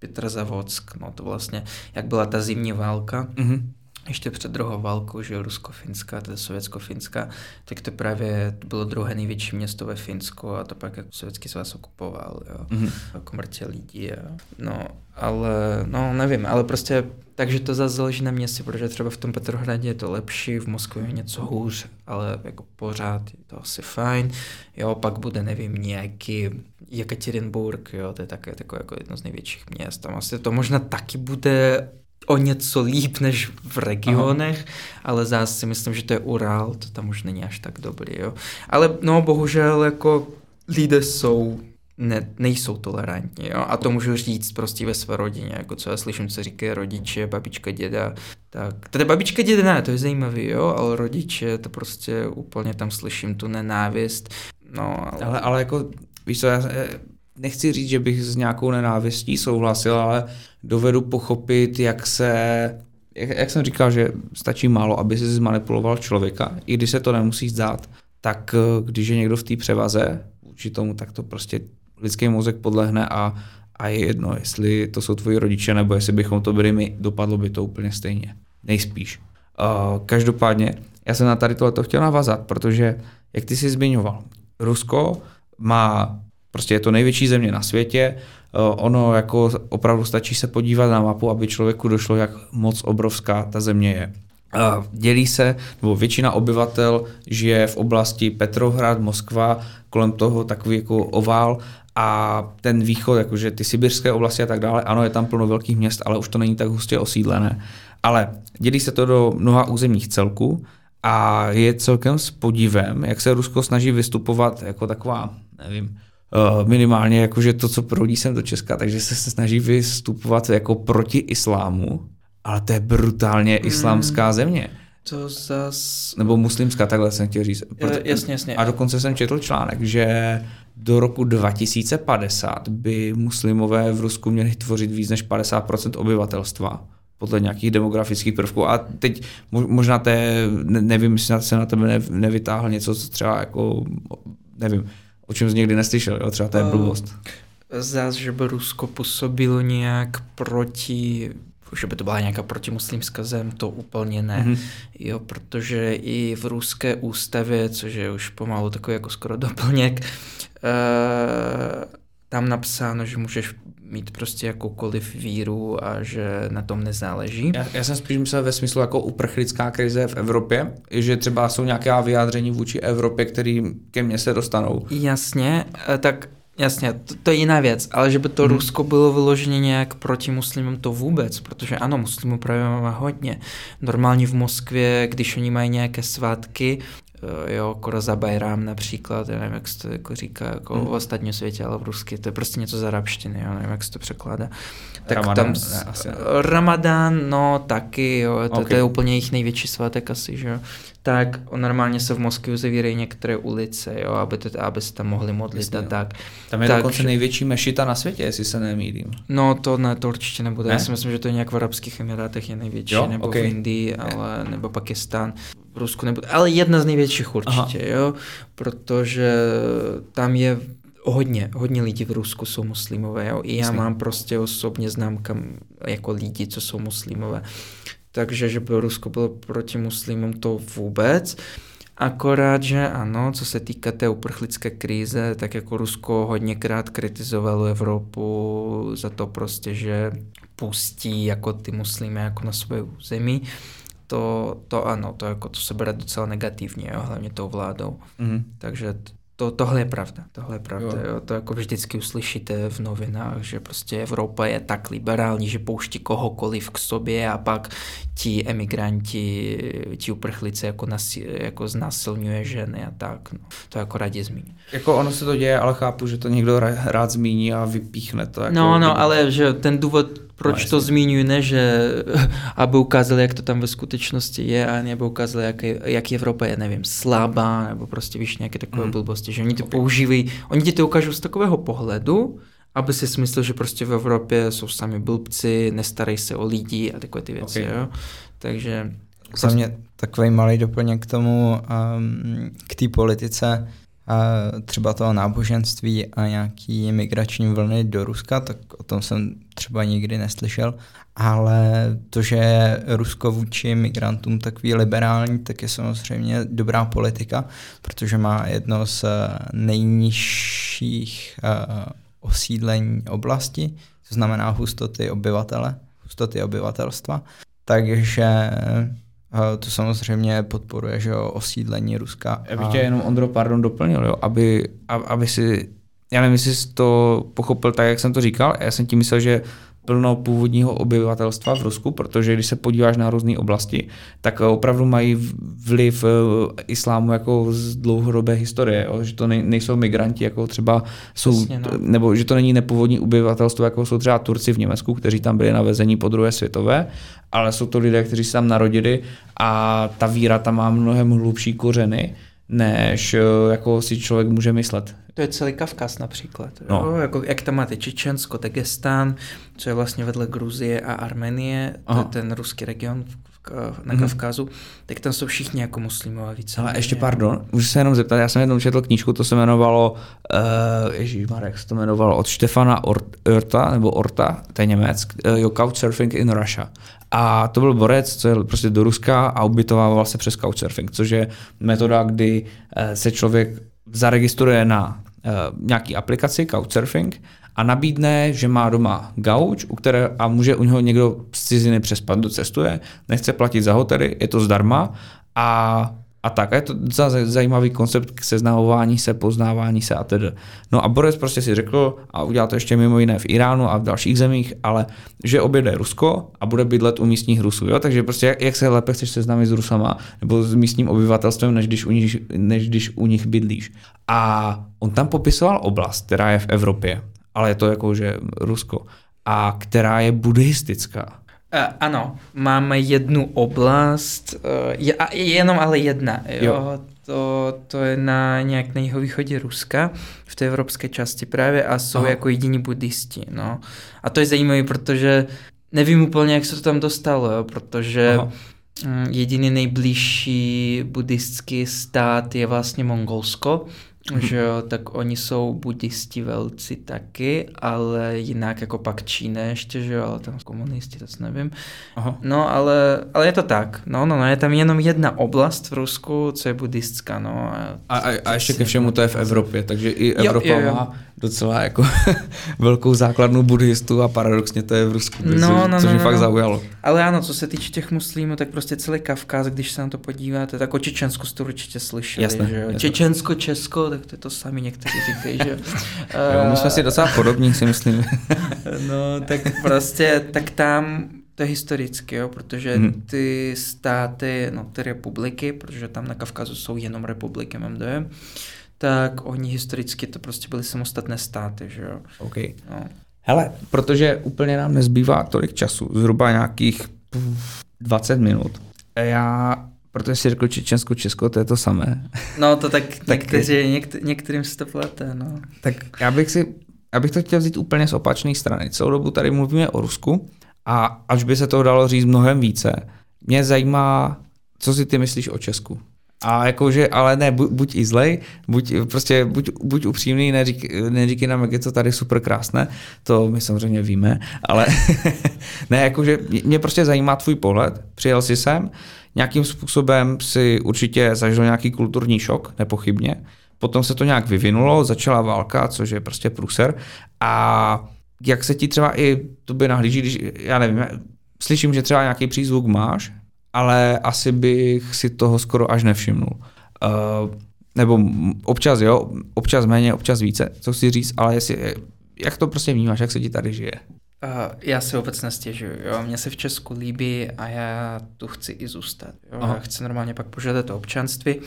Petrozavodsk, no to vlastně, jak byla ta zimní válka, mm-hmm. Ještě před druhou válkou, že Rusko-Finská, teda Sovětsko-Finská, tak to právě bylo druhé největší město ve Finsku a to pak jako Sovětský svaz okupoval, jo, mm-hmm. jako mrtě lidí, jo. no, ale, no nevím, ale prostě takže to zase záleží na městě, protože třeba v tom Petrohradě je to lepší, v Moskvě je něco hůř, ale jako pořád je to asi fajn. Jo, pak bude, nevím, nějaký Jekaterinburg, jo, to je také takové jako jedno z největších měst. Tam asi to možná taky bude o něco líp než v regionech, Aha. ale zase si myslím, že to je Ural, to tam už není až tak dobrý, jo. Ale no, bohužel jako lidé jsou ne, nejsou tolerantní. Jo? A to můžu říct prostě ve své rodině, jako co já slyším, co říkají rodiče, babička, děda. Tak, teda babička, děda ne, to je zajímavý, jo, ale rodiče, to prostě úplně tam slyším tu nenávist. No, ale... ale, ale jako, víš co, já nechci říct, že bych s nějakou nenávistí souhlasil, ale dovedu pochopit, jak se jak, jak jsem říkal, že stačí málo, aby si zmanipuloval člověka, i když se to nemusí zdát, tak když je někdo v té převaze vůči tomu, tak to prostě lidský mozek podlehne a, a je jedno, jestli to jsou tvoji rodiče nebo jestli bychom to byli my, dopadlo by to úplně stejně. Nejspíš. Uh, každopádně, já jsem na tady tohle chtěl navazat, protože, jak ty jsi zmiňoval, Rusko má, prostě je to největší země na světě, uh, ono jako opravdu stačí se podívat na mapu, aby člověku došlo, jak moc obrovská ta země je. Uh, dělí se, nebo většina obyvatel žije v oblasti Petrohrad, Moskva, kolem toho takový jako ovál a ten východ, jakože ty sibirské oblasti a tak dále, ano, je tam plno velkých měst, ale už to není tak hustě osídlené. Ale dělí se to do mnoha územních celků a je celkem s podívem, jak se Rusko snaží vystupovat jako taková, nevím, minimálně jakože to, co proudí sem do Česka, takže se snaží vystupovat jako proti islámu, ale to je brutálně islámská Hmm. země. To zas... Nebo muslimská, takhle jsem chtěl říct. Proto- jasně, jasně. A dokonce jsem četl článek, že do roku 2050 by muslimové v Rusku měli tvořit víc než 50% obyvatelstva podle nějakých demografických prvků. A teď mo- možná to je, ne- nevím, jestli se na tebe ne- nevytáhl něco, co třeba jako, nevím, o čem jsi někdy neslyšel, jo? třeba to je Eh, blbost. Zás, že by Rusko působilo nějak proti že by to byla nějaká protimuslimská zem, to úplně ne. Mhm. Mm-hmm. Jo, protože i v ruské ústavě, což je už pomalu takový jako skoro (laughs) doplněk, uh, tam napsáno, že můžeš mít prostě jakoukoliv víru a že na tom nezáleží. Já, já jsem spíš myslel ve smyslu jako uprchlická krize v Evropě, že třeba jsou nějaká vyjádření vůči Evropě, které ke mně se dostanou. Jasně, eh, tak Jasně, to, to je jiná věc, ale že by to hmm. Rusko bylo vyloženě nějak proti muslimům, to vůbec, protože ano, muslimů právě máme hodně. Normálně v Moskvě, když oni mají nějaké svátky, jo, Koroza Bajrám například, já nevím, jak se to jako říká jako hmm. v ostatním světě, ale v rusky, to je prostě něco z arabštiny, já nevím, jak se to překládá. Tak Ramadán, tam, ne, asi ne. Ramadán, no taky, jo, to, okay. to je úplně jejich největší svátek asi, že jo. Tak normálně se v Moskvě uzavírají některé ulice, jo, aby, to, aby se tam mohli modlit Jasně, a tak. Tam je tak, dokonce největší mešita na světě, jestli se nemýlím. No to ne, to určitě nebude. Ne? Já si myslím, že to je nějak v Arabských Emirátech je největší, jo? nebo okay. v Indii, ale, nebo Pakistán. V Rusku nebude, ale jedna z největších určitě, Aha. jo, protože tam je hodně, hodně lidí v Rusku jsou muslimové, jo. I já Jasně. mám prostě osobně známka jako lidi, co jsou muslimové. Takže, že by Rusko bylo proti muslimům, to vůbec. Akorát, že ano, co se týká té uprchlické krize, tak jako Rusko hodněkrát kritizovalo Evropu za to prostě, že pustí jako ty muslimy jako na své území. To, to ano, to, jako, to se bere docela negativně, jo, hlavně tou vládou. Mm. Takže to, tohle je pravda, tohle je pravda, jo. Jo. to jako vždycky uslyšíte v novinách, že prostě Evropa je tak liberální, že pouští kohokoliv k sobě a pak ti emigranti, ti uprchlíci jako, nasi, jako znásilňuje ženy a tak, no. to jako rádi zmíní. Jako ono se to děje, ale chápu, že to někdo rád zmíní a vypíchne to. Jako no, no, ale že ten důvod, proč no, to zmiňuji, ne, že (laughs) aby ukázali, jak to tam ve skutečnosti je, a nebo ukázali, jak, je, jak Evropa je, nevím, slabá, nebo prostě víš, nějaké takové hmm. blbosti, že oni to okay. používají, oni ti to ukážou z takového pohledu, aby si smyslel, že prostě v Evropě jsou sami blbci, nestarají se o lidi a takové ty věci, okay. jo. Takže... Za mě takový malý doplněk k tomu, um, k té politice, třeba toho náboženství a nějaký migrační vlny do Ruska, tak o tom jsem třeba nikdy neslyšel, ale to, že je Rusko vůči migrantům takový liberální, tak je samozřejmě dobrá politika, protože má jedno z nejnižších uh, osídlení oblasti, to znamená hustoty obyvatele, hustoty obyvatelstva, takže to samozřejmě podporuje, že jo, osídlení Ruska. Já bych tě jenom, Ondro, pardon, doplnil, jo, aby, aby si, já nevím, jestli jsi to pochopil tak, jak jsem to říkal, já jsem tím myslel, že plno původního obyvatelstva v Rusku, protože když se podíváš na různé oblasti, tak opravdu mají vliv islámu jako z dlouhodobé historie, jo? že to nejsou migranti, jako třeba jsou, Jasně, no. nebo že to není nepůvodní obyvatelstvo, jako jsou třeba Turci v Německu, kteří tam byli na vezení po druhé světové, ale jsou to lidé, kteří se tam narodili a ta víra tam má mnohem hlubší kořeny, než jako si člověk může myslet. To je celý Kavkaz například. No. Jo? Jako, jak tam máte Čečensko, Dagestán, co je vlastně vedle Gruzie a Arménie, to ten ruský region na Kavkazu, mm-hmm. tak tam jsou všichni jako muslimové více. Ale ještě pardon, můžu se jenom zeptat, já jsem jednou četl knížku, to se jmenovalo, uh, ježíšmarek, se to jmenovalo od Štefana Orta, nebo Orta, to je Němec, uh, Couchsurfing in Russia. A to byl borec, co je prostě do Ruska a ubytovával se přes Couchsurfing, což je metoda, kdy uh, se člověk zaregistruje na uh, nějaký aplikaci Couchsurfing a nabídne, že má doma gauč, u které a může u něho někdo z ciziny přespat, kdo cestuje, nechce platit za hotely, je to zdarma a a tak. A je to za zajímavý koncept k seznamování se, poznávání se a tedy. No a Boris prostě si řekl, a udělal to ještě mimo jiné v Iránu a v dalších zemích, ale že objede Rusko a bude bydlet u místních Rusů. Jo? Takže prostě jak, jak se lépe chceš seznámit s Rusama nebo s místním obyvatelstvem, než když, u nich, než když u nich bydlíš. A on tam popisoval oblast, která je v Evropě, ale je to jako, že Rusko, a která je buddhistická. Uh, ano, máme jednu oblast, uh, je, jenom ale jedna, jo. jo. To, to je na nějak na jihovýchodě Ruska, v té evropské části právě a jsou Aha. jako jediní buddhisti, no. A to je zajímavé, protože nevím úplně, jak se to tam dostalo, jo, protože Aha. Mm, jediný nejbližší buddhistský stát je vlastně Mongolsko. (laughs) že jo, tak oni jsou buddhisti velci taky, ale jinak jako pak Číne ještě, že jo, ale tam komunisti, to nevím. Aha. No, ale, ale je to tak, no, no, no, je tam jenom jedna oblast v Rusku, co je buddhistská, no. A, a, a ještě ke všemu to je v Evropě, takže i Evropa jo, jo, jo. má docela jako (laughs) velkou základnu buddhistů a paradoxně to je v Rusku, no, no, no, což mě no, fakt no. zaujalo. Ale ano, co se týče těch muslimů, tak prostě celý Kavkaz, když se na to podíváte, tak o Čečensku jste určitě slyšeli, jasne, že jo? Jasne. Čečensko, Česko, tak to je to sami někteří říkají, že (laughs) jo. my jsme si docela podobní, si myslím. (laughs) no, tak prostě, tak tam to je historicky, jo, protože hmm. ty státy, no ty republiky, protože tam na Kavkazu jsou jenom republiky, mám dojem, tak oni historicky to prostě byly samostatné státy, že jo. OK. No. Hele, protože úplně nám nezbývá tolik času, zhruba nějakých 20 minut. Já, protože si řekl Čečensko, Česko, to je to samé. No to tak, (laughs) tak někteří, někt, některým se to plete, no. Tak já bych si, já bych to chtěl vzít úplně z opačné strany. Celou dobu tady mluvíme o Rusku a až by se toho dalo říct mnohem více, mě zajímá, co si ty myslíš o Česku. A jakože, ale ne, buď, buď i zlej, buď, prostě, buď, buď upřímný, neřík, neříkej nám, jak je to tady super krásné, to my samozřejmě víme, ale (laughs) ne, jakože mě prostě zajímá tvůj pohled, přijel jsi sem, nějakým způsobem si určitě zažil nějaký kulturní šok, nepochybně, potom se to nějak vyvinulo, začala válka, což je prostě pruser a jak se ti třeba i by nahlíží, když, já nevím, slyším, že třeba nějaký přízvuk máš, ale asi bych si toho skoro až nevšimnul. Uh, nebo občas jo, občas méně, občas více, co chci říct, ale jestli, jak to prostě vnímáš, jak se ti tady žije? Uh, já si vůbec nestěžuju, jo, mně se v Česku líbí a já tu chci i zůstat, jo, Aha. já chci normálně pak požádat o občanství.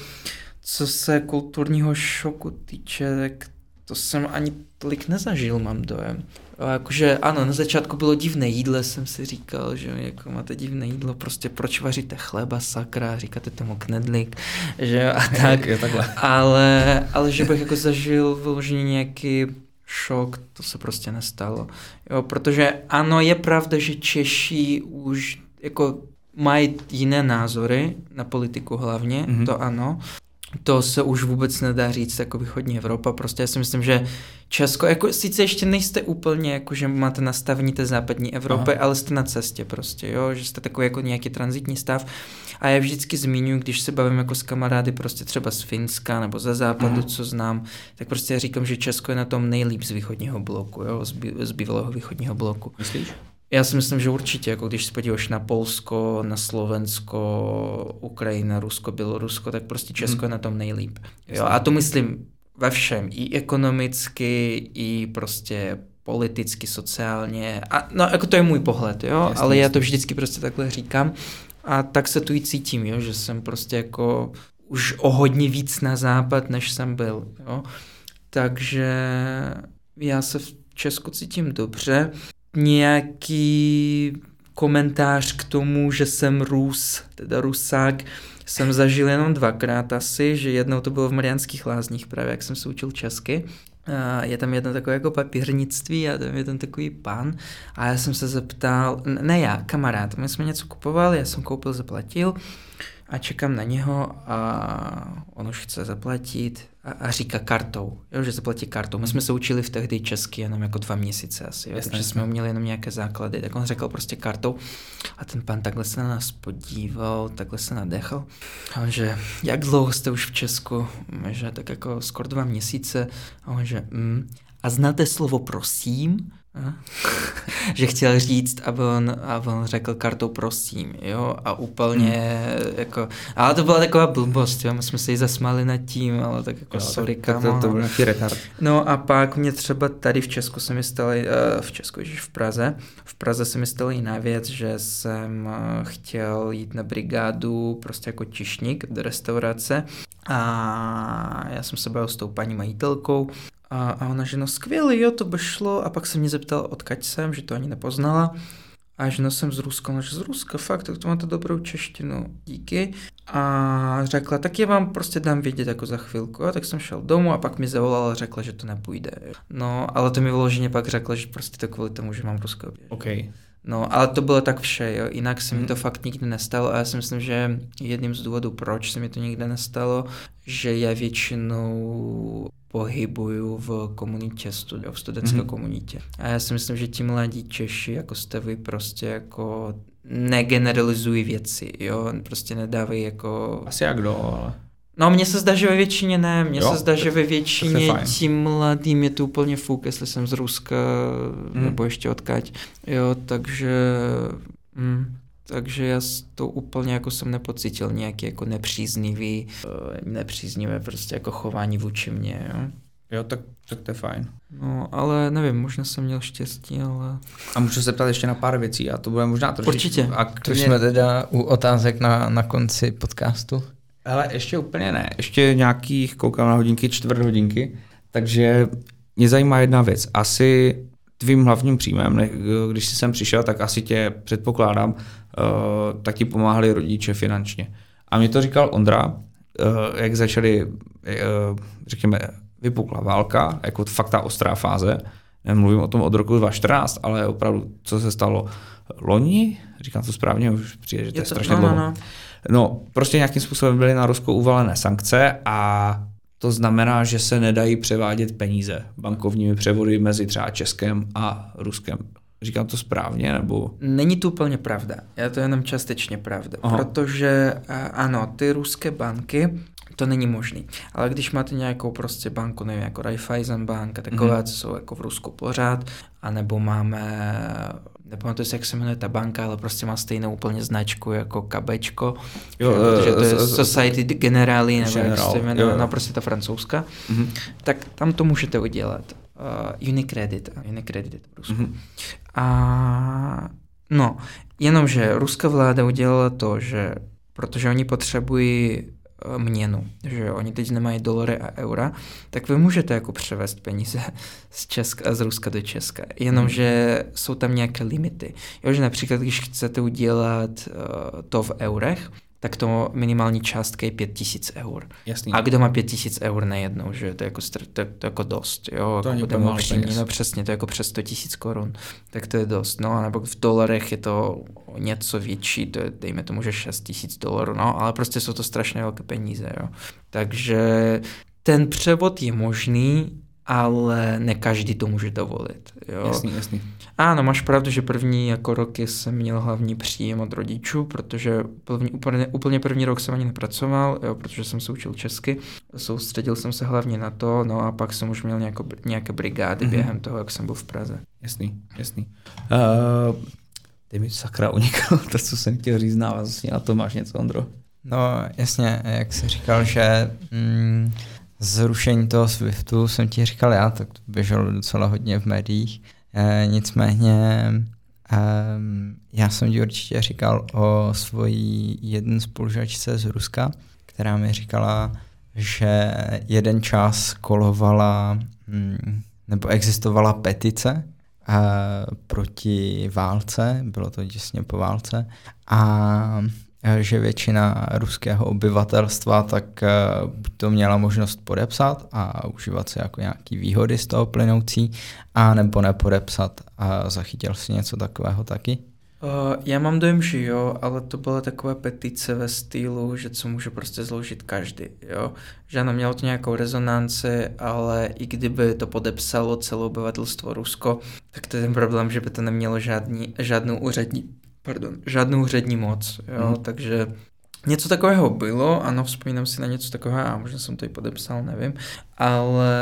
Co se kulturního šoku týče, tak to jsem ani tolik nezažil, mám dojem. A jakože ano, na začátku bylo divné jídlo, jsem si říkal, že jako máte divné jídlo, prostě proč vaříte chleba, sakra, říkáte tomu knedlik, že a (laughs) tak. Je, takhle. Ale, ale že bych jako zažil vyloženě nějaký šok, to se prostě nestalo. Jo, protože ano, je pravda, že Češi už jako mají jiné názory na politiku hlavně, mm-hmm. to ano, to se už vůbec nedá říct jako východní Evropa. Prostě já si myslím, že Česko, jako sice ještě nejste úplně, jako že máte nastavení té západní Evropy, Aha. ale jste na cestě prostě, jo, že jste takový jako nějaký transitní stav. A já vždycky zmiňuji, když se bavím jako s kamarády prostě třeba z Finska nebo ze západu, Aha. co znám, tak prostě já říkám, že Česko je na tom nejlíp z východního bloku, jo, z, z bývalého východního bloku. Myslíš? Já si myslím, že určitě, jako když se podíváš na Polsko, na Slovensko, Ukrajina, Rusko, Bělorusko, tak prostě Česko hmm. je na tom nejlíp. Jo? A to myslím ve všem, i ekonomicky, i prostě politicky, sociálně. A, no, jako to je můj pohled, jo, jasný, ale já to vždycky prostě takhle říkám. A tak se tu i cítím, jo, že jsem prostě jako už o hodně víc na západ, než jsem byl, jo. Takže já se v Česku cítím dobře nějaký komentář k tomu, že jsem Rus, teda Rusák, jsem zažil jenom dvakrát asi, že jednou to bylo v Mariánských lázních právě, jak jsem se učil česky. A je tam jedno takové jako papírnictví a tam je tam takový pán. A já jsem se zeptal, ne já, kamarád, my jsme něco kupovali, já jsem koupil, zaplatil a čekám na něho a on už chce zaplatit a říká kartou, jo, že zaplatí kartou. My jsme se učili v tehdy česky jenom jako dva měsíce asi, jo, takže jsme uměli jenom nějaké základy, tak on řekl prostě kartou a ten pan takhle se na nás podíval, takhle se nadechal a on že, jak dlouho jste už v Česku? Že tak jako skoro dva měsíce a on že, mm. a znáte slovo prosím? (laughs) že chtěl říct, aby on, aby on řekl kartou prosím, jo, a úplně hmm. jako, ale to byla taková blbost, jo, my jsme se jí zasmáli nad tím, ale tak jako jo, sorry, tak, to, to, to byl nějaký retard. No a pak mě třeba tady v Česku se mi stalo, uh, v Česku, ježiš, v Praze, v Praze se mi stala jiná věc, že jsem uh, chtěl jít na brigádu prostě jako čišník do restaurace a já jsem se bavil s tou paní majitelkou a, a ona, že no skvělý, jo, to by šlo. A pak se mě zeptal, odkaď jsem, že to ani nepoznala. A že no jsem z Ruska, no, že z Ruska, fakt, tak to máte dobrou češtinu, díky. A řekla, tak já vám prostě dám vědět jako za chvilku. A tak jsem šel domů a pak mi zavolala a řekla, že to nepůjde. No, ale to mi vyloženě pak řekla, že prostě to kvůli tomu, že mám ruské Okay. No, ale to bylo tak vše, jo. Jinak se mi hmm. to fakt nikdy nestalo a já si myslím, že jedním z důvodů, proč se mi to nikdy nestalo, že já většinou pohybuju v komunitě, studi- v studentské mm-hmm. komunitě. A já si myslím, že ti mladí Češi, jako jste vy, prostě jako negeneralizují věci, jo, prostě nedávají jako... Asi jak kdo, ale... No, mně se zdá, že ve většině ne. Mně se zdá, že ve většině tím mladým je to úplně fuk, jestli jsem z Ruska mm. nebo ještě odkaď. Jo, takže... Mm, takže já to úplně jako jsem nepocítil nějaký jako nepříznivý, eh, nepříznivé prostě jako chování vůči mě, jo. Jo, tak, tak to je fajn. No, ale nevím, možná jsem měl štěstí, ale... A můžu se ptát ještě na pár věcí a to bude možná trošku... Určitě. A to jsme teda u otázek na, na konci podcastu. Ale ještě úplně ne. Ještě nějakých, koukám na hodinky, čtvrt hodinky. Takže mě zajímá jedna věc. Asi tvým hlavním příjmem, když jsi sem přišel, tak asi tě předpokládám, uh, tak ti pomáhali rodiče finančně. A mě to říkal Ondra, uh, jak začali, uh, řekněme, vypukla válka, jako fakt ta ostrá fáze. Nemluvím o tom od roku 2014, ale opravdu, co se stalo loni, říkám to správně, už přijde, že to je, je to, strašně no, dlouho. No, no. no, prostě nějakým způsobem byly na Rusko uvalené sankce a to znamená, že se nedají převádět peníze bankovními převody mezi třeba Českem a Ruskem. Říkám to správně, nebo? Není to úplně pravda. Je to jenom částečně pravda. Aha. Protože ano, ty ruské banky, to není možný. Ale když máte nějakou prostě banku, nevím, jako Raiffeisen bank a takové, mm-hmm. co jsou jako v Rusku pořád, anebo máme nepamatuji se, jak se jmenuje ta banka, ale prostě má stejnou úplně značku jako kabečko, jo, protože to je Society Generali, nebo jak se jmenuje, no prostě ta francouzská, mm-hmm. tak tam to můžete udělat. Uh, Unicredit, Unicredit je to v Rusku. Mm-hmm. A no, jenomže ruská vláda udělala to, že protože oni potřebují Eh, měnu, že oni teď nemají dolary a eura, tak vy můžete jako převést peníze z Česka, z Ruska do Česka, jenomže hmm. jsou tam nějaké limity. Jo, že například, když chcete udělat uh, to v eurech, tak to minimální částka je 5000 eur. Jasný. A kdo má 5000 eur najednou, že to je jako, to, to jako dost, jo, to jako budeme upřímní, no přesně, to je jako přes 100 tisíc korun, tak to je dost, no, nebo v dolarech je to něco větší, to je, dejme tomu, že 6 tisíc dolarů, no, ale prostě jsou to strašně velké peníze, jo. Takže ten převod je možný, ale ne každý to může dovolit. Jo. Jasný, jasný. Ano, máš pravdu, že první jako roky jsem měl hlavní příjem od rodičů, protože první, úplně, úplně první rok jsem ani nepracoval, jo, protože jsem se učil česky, soustředil jsem se hlavně na to, no a pak jsem už měl nějako, nějaké brigády mm-hmm. během toho, jak jsem byl v Praze. Jasný, jasný. Uh, ty mi sakra uniklo (laughs) to, co jsem chtěl říct návazně na to máš něco, Ondro? No jasně, jak jsi říkal, že mm, zrušení toho Swiftu jsem ti říkal já, tak to běželo docela hodně v médiích. E, nicméně e, já jsem ti určitě říkal o svojí jeden spolužačce z Ruska, která mi říkala, že jeden čas kolovala, mm, nebo existovala petice e, proti válce, bylo to těsně po válce, a že většina ruského obyvatelstva tak eh, to měla možnost podepsat a užívat se jako nějaký výhody z toho plynoucí, a nebo nepodepsat a zachytil si něco takového taky? Uh, já mám dojem, že jo, ale to byla taková petice ve stylu, že co může prostě zložit každý, jo. Že ano, mělo to nějakou rezonanci, ale i kdyby to podepsalo celé obyvatelstvo Rusko, tak to je ten problém, že by to nemělo žádný, žádnou úřední pardon, žádnou úřední moc, jo, mm. takže Něco takového bylo, ano, vzpomínám si na něco takového, a možná jsem to i podepsal, nevím, ale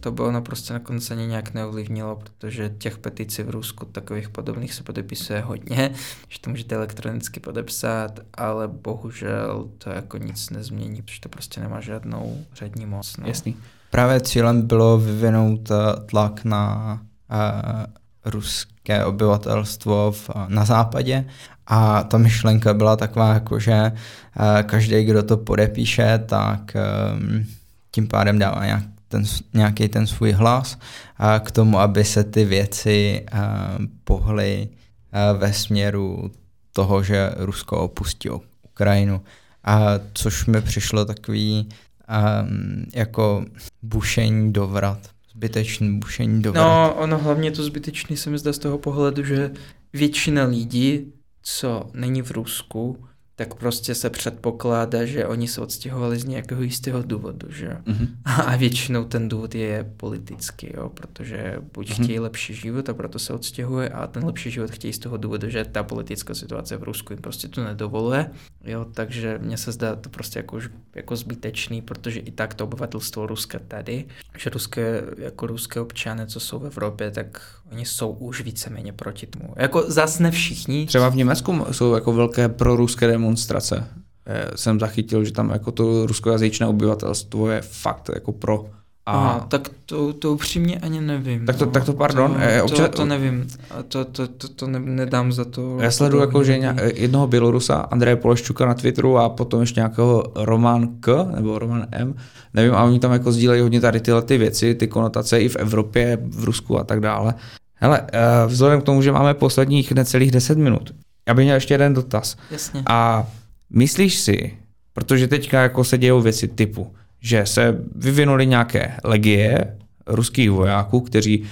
to bylo naprosto nakonec ani nějak neovlivnilo, protože těch peticí v Rusku takových podobných se podepisuje hodně, že to můžete elektronicky podepsat, ale bohužel to jako nic nezmění, protože to prostě nemá žádnou přední moc. No. Jasný. Právě cílem bylo vyvinout eh, tlak na uh, ruské obyvatelstvo v, na západě a ta myšlenka byla taková, jako že uh, každý, kdo to podepíše, tak um, tím pádem dává nějak ten, nějaký ten svůj hlas k tomu, aby se ty věci uh, pohly uh, ve směru toho, že Rusko opustí Ukrajinu. A což mi přišlo takový um, jako bušení do vrat. Zbytečný bušení do vrat. No, ono hlavně to zbytečný se mi zdá z toho pohledu, že většina lidí, co není v Rusku, tak prostě se předpokládá, že oni se odstěhovali z nějakého jistého důvodu, že mm-hmm. A většinou ten důvod je politický, jo, protože buď mm-hmm. chtějí lepší život a proto se odstěhuje a ten lepší život chtějí z toho důvodu, že ta politická situace v Rusku jim prostě to nedovoluje, jo, takže mně se zdá to prostě jako, jako zbytečný, protože i tak to obyvatelstvo Ruska tady, že ruské, jako ruské občany, co jsou v Evropě, tak oni jsou už víceméně proti tomu. Jako zas ne všichni. Třeba v Německu jsou jako velké proruské demonstrace. Jsem zachytil, že tam jako to ruskojazyčné obyvatelstvo je fakt jako pro. A... Aha, tak to, to upřímně ani nevím. Tak to, no. tak to pardon. To, eh, občas... to, to nevím. To, to, to, to ne, nedám za to. Já sleduju jako, že jednoho Bělorusa, Andreje Poleščuka na Twitteru a potom ještě nějakého Roman K, nebo Roman M, nevím, a oni tam jako sdílejí hodně tady tyhle ty věci, ty konotace i v Evropě, v Rusku a tak dále. Hele, eh, vzhledem k tomu, že máme posledních necelých 10 minut, já bych měl ještě jeden dotaz. Jasně. A myslíš si, protože teďka jako se dějou věci typu, že se vyvinuly nějaké legie ruských vojáků, kteří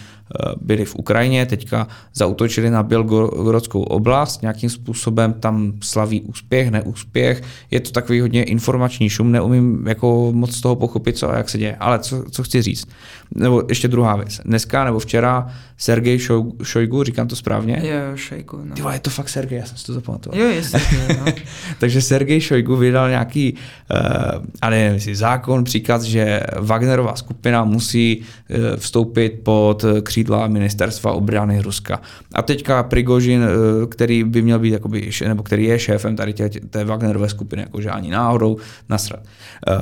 byli v Ukrajině, teďka zautočili na Bělgorodskou oblast, nějakým způsobem tam slaví úspěch, neúspěch. Je to takový hodně informační šum, neumím jako moc z toho pochopit, co a jak se děje. Ale co, co chci říct? Nebo ještě druhá věc. Dneska nebo včera Sergej Šojgu, říkám to správně? Jo, Šojgu, no. Ty je to fakt Sergej, já jsem si to zapamatoval. Jo, jestli, no. (laughs) Takže Sergej Šojgu vydal nějaký, uh, a nevím, jestli zákon, příkaz, že Wagnerová skupina musí uh, vstoupit pod kří křídla ministerstva obrany Ruska. A teďka Prigožin, eh, který by měl být, jakoby, nebo který je šéfem tady tě, té Wagnerové skupiny, jakože ani náhodou nasrat. Eh,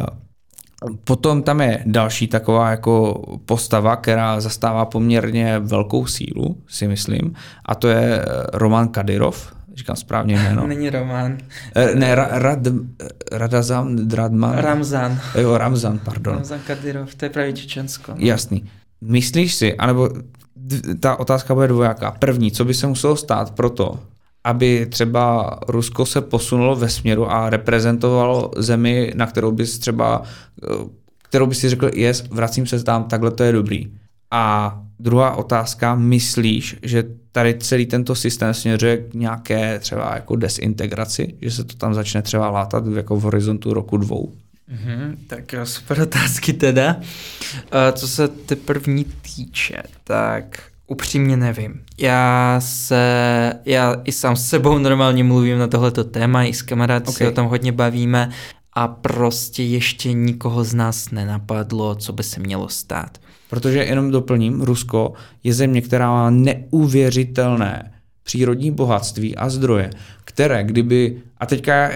potom tam je další taková jako postava, která zastává poměrně velkou sílu, si myslím, a to je eh, Roman Kadyrov, říkám správně jméno. (laughs) Není Roman. Ne, ra, rad, Radazam, Dradman. Ramzan. Jo, Ramzan, pardon. Ramzan Kadyrov, to je právě Čečensko. No. Jasný. Myslíš si, anebo ta otázka bude dvojaká. První, co by se muselo stát pro to, aby třeba Rusko se posunulo ve směru a reprezentovalo zemi, na kterou bys třeba, kterou bys si řekl, yes, vracím se tam, takhle to je dobrý. A druhá otázka, myslíš, že tady celý tento systém směřuje k nějaké třeba jako desintegraci, že se to tam začne třeba látat jako v horizontu roku dvou? Mm-hmm, tak jo, super otázky teda. Co se ty první týče, tak upřímně nevím. Já se, já i sám s sebou normálně mluvím na tohleto téma, i s kamarády okay. se o tom hodně bavíme a prostě ještě nikoho z nás nenapadlo, co by se mělo stát. Protože jenom doplním, Rusko je země, která má neuvěřitelné přírodní bohatství a zdroje, které kdyby, a teďka,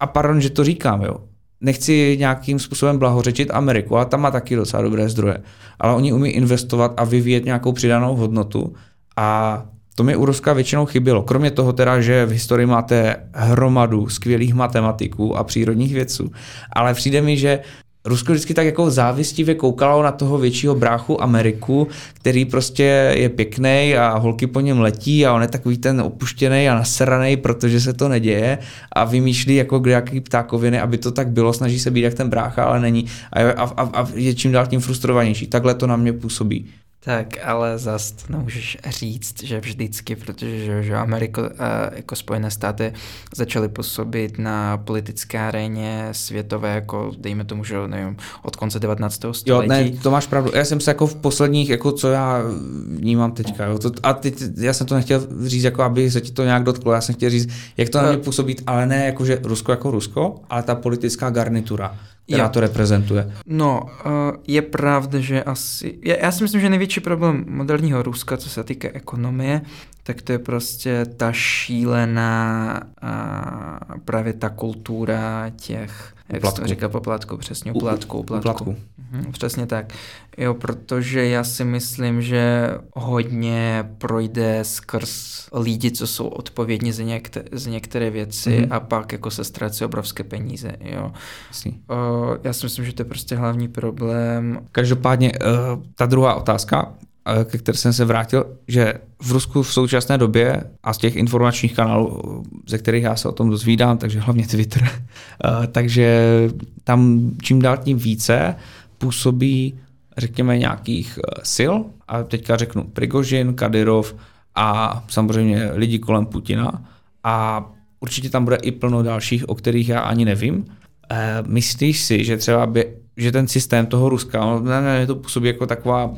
a pardon, že to říkám, jo, nechci nějakým způsobem blahořečit Ameriku, ale tam má taky docela dobré zdroje. Ale oni umí investovat a vyvíjet nějakou přidanou hodnotu a to mi u Ruska většinou chybělo. Kromě toho teda, že v historii máte hromadu skvělých matematiků a přírodních vědců. Ale přijde mi, že Rusko vždycky tak jako závistivě koukalo na toho většího bráchu Ameriku, který prostě je pěkný a holky po něm letí a on je takový ten opuštěný a nasraný, protože se to neděje a vymýšlí jako jaký ptákoviny, aby to tak bylo, snaží se být jak ten brácha, ale není a, a, a, a je čím dál tím frustrovanější. Takhle to na mě působí. Tak, ale zas to nemůžeš říct, že vždycky, protože že, že Amerika a jako Spojené státy začaly působit na politické aréně světové, jako dejme tomu, že nevím, od konce 19. století. Jo, ne, to máš pravdu. Já jsem se jako v posledních, jako co já vnímám teďka, jo, to, a teď já jsem to nechtěl říct, jako aby se ti to nějak dotklo, já jsem chtěl říct, jak to na mě působí, ale ne jako, že Rusko jako Rusko, ale ta politická garnitura která jo. to reprezentuje. No, je pravda, že asi... Já si myslím, že největší problém moderního Ruska, co se týká ekonomie, tak to je prostě ta šílená a právě ta kultura těch, jak se to říká poplatku, přesně, uplatku, uplatku. Mhm, přesně tak. Jo, protože já si myslím, že hodně projde skrz lidi, co jsou odpovědní za, některé, za některé věci mm-hmm. a pak jako se ztrácí obrovské peníze, jo. Uh, já si myslím, že to je prostě hlavní problém. Každopádně uh, ta druhá otázka, ke které jsem se vrátil, že v Rusku v současné době a z těch informačních kanálů, ze kterých já se o tom dozvídám, takže hlavně Twitter, (laughs) takže tam čím dál tím více působí, řekněme, nějakých sil, a teďka řeknu Prigožin, Kadyrov a samozřejmě lidi kolem Putina a určitě tam bude i plno dalších, o kterých já ani nevím. E, myslíš si, že třeba by, že ten systém toho Ruska, ne, ne, to působí jako taková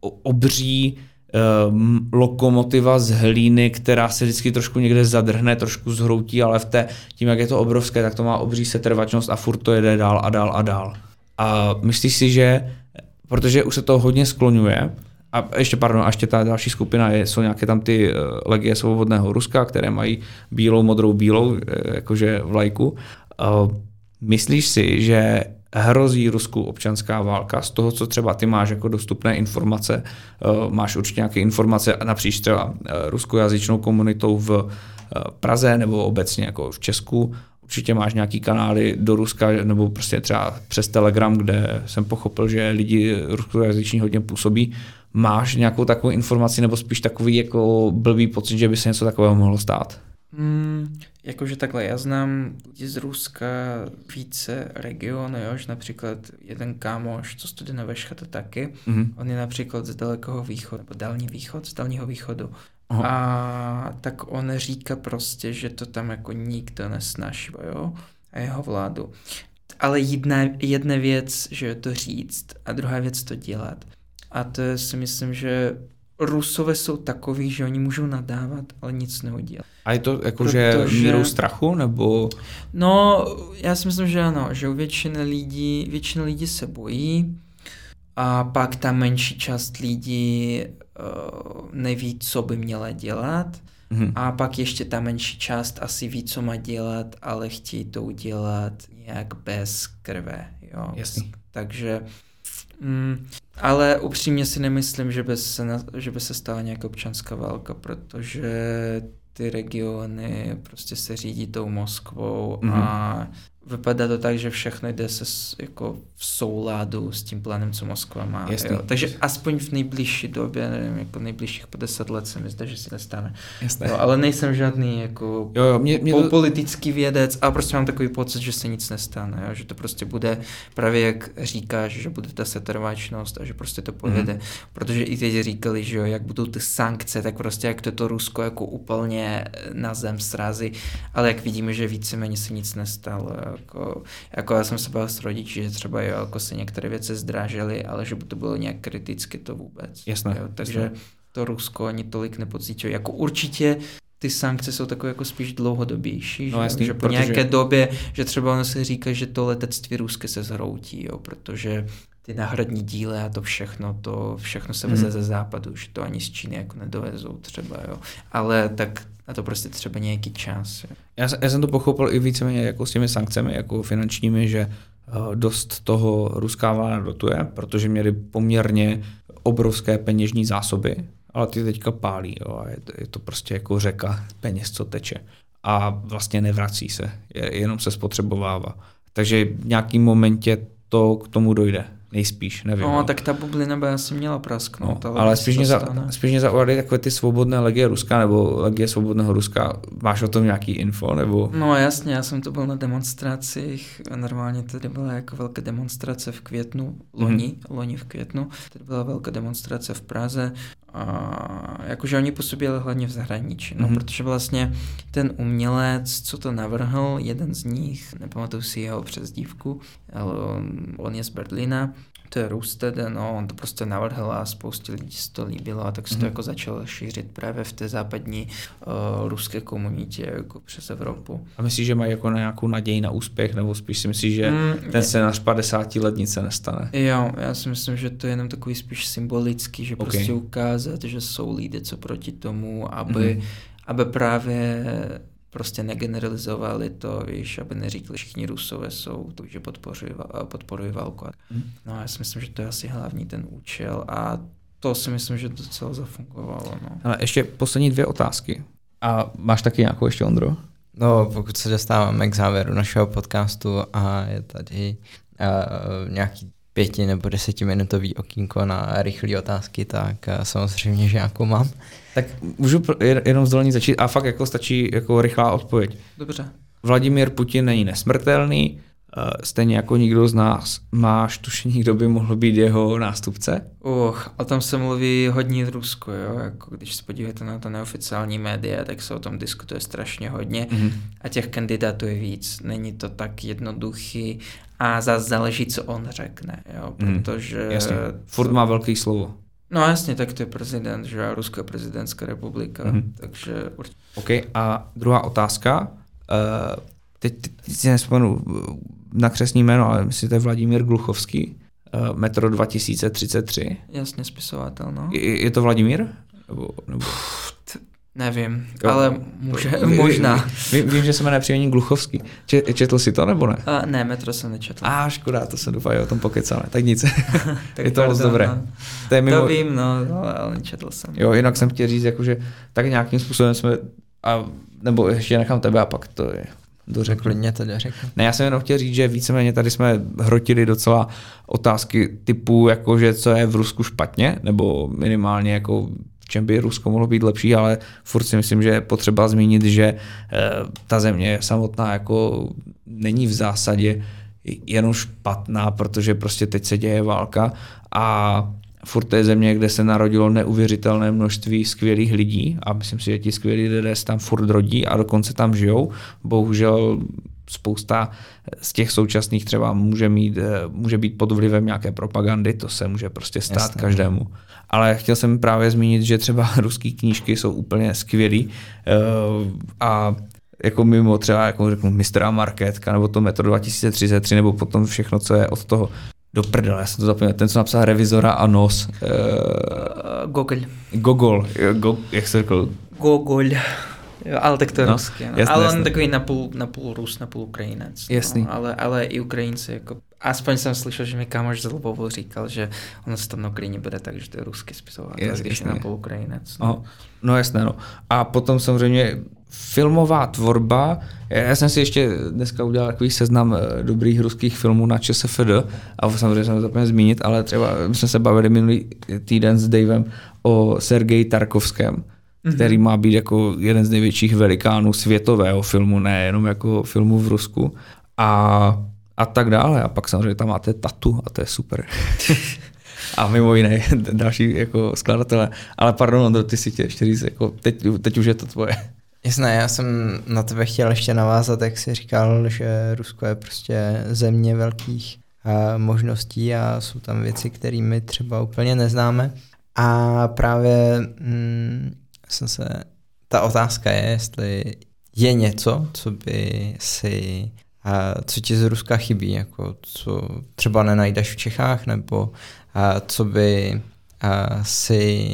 obří um, lokomotiva z hlíny, která se vždycky trošku někde zadrhne, trošku zhroutí, ale v té, tím, jak je to obrovské, tak to má obří setrvačnost a furt to jede dál a dál a dál. A myslíš si, že, protože už se to hodně skloňuje, a ještě, pardon, a ještě ta další skupina je, jsou nějaké tam ty uh, legie svobodného Ruska, které mají bílou, modrou, bílou, eh, jakože vlajku. Uh, myslíš si, že hrozí Rusku občanská válka. Z toho, co třeba ty máš jako dostupné informace, eh, máš určitě nějaké informace napříč třeba eh, ruskojazyčnou komunitou v eh, Praze nebo obecně jako v Česku. Určitě máš nějaký kanály do Ruska nebo prostě třeba přes Telegram, kde jsem pochopil, že lidi ruskojazyční hodně působí. Máš nějakou takovou informaci nebo spíš takový jako blbý pocit, že by se něco takového mohlo stát? Hmm, jakože takhle, já znám lidi z Ruska více regionů, jož například jeden kámoš, co studuje na Vešchata taky, mm-hmm. on je například z dalekého východu, nebo dální východ, z dálního východu. Aha. A tak on říká prostě, že to tam jako nikdo nesnaží, jo, a jeho vládu. Ale jedna, jedna věc, že je to říct a druhá věc to dělat. A to si myslím, že Rusové jsou takový, že oni můžou nadávat, ale nic neudělat. A je to jakože Protože... mírou strachu, nebo? No, já si myslím, že ano, že u většiny lidí, většina lidí se bojí a pak ta menší část lidí uh, neví, co by měla dělat mm-hmm. a pak ještě ta menší část asi ví, co má dělat, ale chtějí to udělat nějak bez krve. Jo? Jasný. Takže mm, ale upřímně si nemyslím, že by se, že by se stala nějaká občanská válka, protože ty regiony prostě se řídí tou Moskvou mm-hmm. a vypadá to tak, že všechno jde se jako v souladu s tím plánem, co Moskva má. Jo. Takže aspoň v nejbližší době, nevím, jako nejbližších 50 let se mi zdá, že se nestane. Jasné. Jo, ale nejsem žádný jako jo, jo, mě, mě to... politický vědec a prostě mám takový pocit, že se nic nestane, jo, že to prostě bude právě jak říkáš, že bude ta setrvačnost a že prostě to povede. Mm. Protože i teď říkali, že jo, jak budou ty sankce, tak prostě jak to, to Rusko jako úplně na zem srazí, ale jak vidíme, že víceméně se nic nestalo. Jako, jako já jsem se bavil s rodiči, že třeba jo, jako se některé věci zdrážely, ale že by to bylo nějak kriticky to vůbec. Jasné. Jo, takže jasné. to Rusko ani tolik nepocítilo. Jako určitě ty sankce jsou takové jako spíš dlouhodobější, no, že, jasný, že po protože... nějaké době, že třeba ono se říká, že to letectví ruské se zhroutí, jo, protože ty náhradní díly a to všechno, to všechno se veze mm. ze západu, že to ani z Číny jako nedovezou třeba, jo. Ale tak na to prostě třeba nějaký čas. Jo. Já, já jsem to pochopil i víceméně jako s těmi sankcemi, jako finančními, že eh, dost toho ruská vláda dotuje, protože měli poměrně obrovské peněžní zásoby, ale ty teďka pálí jo, a je, je to prostě jako řeka peněz, co teče. A vlastně nevrací se, je, jenom se spotřebovává. Takže v nějakém momentě to k tomu dojde nejspíš, nevím. No, tak ta bublina by asi měla prasknout. No, ale spíš mě, za, spíš mě zaujaly takové ty svobodné legie Ruska nebo legie svobodného Ruska. Máš o tom nějaký info? Nebo... No jasně, já jsem to byl na demonstracích, normálně tady byla jako velká demonstrace v květnu, loni, mm-hmm. loni v květnu, tady byla velká demonstrace v Praze, a jakože oni působili hlavně v zahraničí, no, mm-hmm. protože vlastně ten umělec, co to navrhl, jeden z nich, nepamatuju si jeho přezdívku, ale on, on je z Berlína, to je Rus tedy, no, on to prostě navrhl a spoustě lidí se to líbilo a tak se mm-hmm. to jako začalo šířit právě v té západní uh, ruské komunitě jako přes Evropu. A myslíš, že mají jako nějakou naději na úspěch, nebo spíš si myslíš, že mm, ten scénář 50 let nic se nestane? Jo, já si myslím, že to je jenom takový spíš symbolický, že okay. prostě ukázat, že jsou lidé co proti tomu, aby, mm-hmm. aby právě prostě negeneralizovali to, víš, aby neříkli, že všichni Rusové jsou to, že podporují, podporují válku. Mm. No já si myslím, že to je asi hlavní ten účel a to si myslím, že docela zafungovalo. No. Ale ještě poslední dvě otázky. A máš taky nějakou ještě, Ondro? No, pokud se dostáváme k závěru našeho podcastu a je tady uh, nějaký pěti nebo desetiminutový okýnko na rychlé otázky, tak uh, samozřejmě, že nějakou mám. Tak můžu jenom z dolní začít a fakt jako stačí jako rychlá odpověď. Dobře. Vladimír Putin není nesmrtelný, eh, stejně jako nikdo z nás. Máš tušení, kdo by mohl být jeho nástupce? Uch, o tom se mluví hodně v Rusku, jo? Jako když se podíváte na to neoficiální média, tak se o tom diskutuje strašně hodně mm-hmm. a těch kandidátů je víc. Není to tak jednoduchý a zase záleží, co on řekne, jo? Mhm. protože... Mm, jasně. Furt má velký slovo. No jasně, tak to je prezident, že Ruská prezidentská republika, mm-hmm. takže určitě. OK, a druhá otázka. Uh, teď, teď si nespomenu na křesní jméno, ale myslím, že to je Vladimír Gluchovský, uh, metro 2033. Jasně, spisovatel, no. Je, je to Vladimír? Nebo, nebo... Nevím, jo. ale může, možná. Ví, vím, že se jmenuje příjmení Gluchovský. Četl jsi to nebo ne? A, ne, metro jsem nečetl. A ah, škoda, to se doufá, o tom pokecáme. Tak nic. (laughs) tak je to moc dobré. No. To, je mimo... to vím, no, ale nečetl jsem. Jo, jinak jsem chtěl říct, jakože tak nějakým způsobem jsme, a, nebo ještě nechám tebe a pak to je dořekl. Klidně to dořekl. Ne, já jsem jenom chtěl říct, že víceméně tady jsme hrotili docela otázky typu, jakože co je v Rusku špatně, nebo minimálně jako čem by Rusko mohlo být lepší, ale furt si myslím, že je potřeba zmínit, že eh, ta země samotná jako není v zásadě jenom špatná, protože prostě teď se děje válka a furt to je země, kde se narodilo neuvěřitelné množství skvělých lidí a myslím si, že ti skvělí lidé se tam furt rodí a dokonce tam žijou. Bohužel spousta z těch současných třeba může, mít, eh, může být pod vlivem nějaké propagandy, to se může prostě stát Jasně. každému. Ale chtěl jsem právě zmínit, že třeba (laughs) ruské knížky jsou úplně skvělý eh, a jako mimo třeba, jako řeknu, Mistra Marketka, nebo to Metro 2033, nebo potom všechno, co je od toho do prdele, já jsem to zapomněl, ten, co napsal Revizora a Nos. Uh, Gogol. Gogol, go, jak se řekl? Gogol. Jo, ale tak to je no, ruský. No. Jasný, ale on jasný. takový napůl, napůl Rus, napůl Ukrajinec. No. Jasný. Ale, ale i Ukrajinci, jako, aspoň jsem slyšel, že mi kámoš z Lvovu říkal, že ono se tam na Ukrajině bude tak, že to je ruský spisovatel, Jas, když je napůl Ukrajinec. No. Oh, no jasné, no. A potom samozřejmě filmová tvorba, já jsem si ještě dneska udělal takový seznam eh, dobrých ruských filmů na ČSFD a samozřejmě jsem to zapomněl zmínit, ale třeba jsme se bavili minulý týden s Davem o Sergeji Tarkovském, mm-hmm. který má být jako jeden z největších velikánů světového filmu, ne jenom jako filmu v Rusku. A, a tak dále. A pak samozřejmě tam máte Tatu a to je super. (laughs) a mimo jiné další jako skladatele. Ale pardon, Ondro, ty si tě ještě říct, jako teď, teď už je to tvoje. Jasné, já jsem na tebe chtěl ještě navázat, jak jsi říkal, že Rusko je prostě země velkých uh, možností a jsou tam věci, kterými třeba úplně neznáme. A právě mm, jsem se, ta otázka je, jestli je něco, co by si, co ti z Ruska chybí, jako co třeba nenajdeš v Čechách, nebo co by si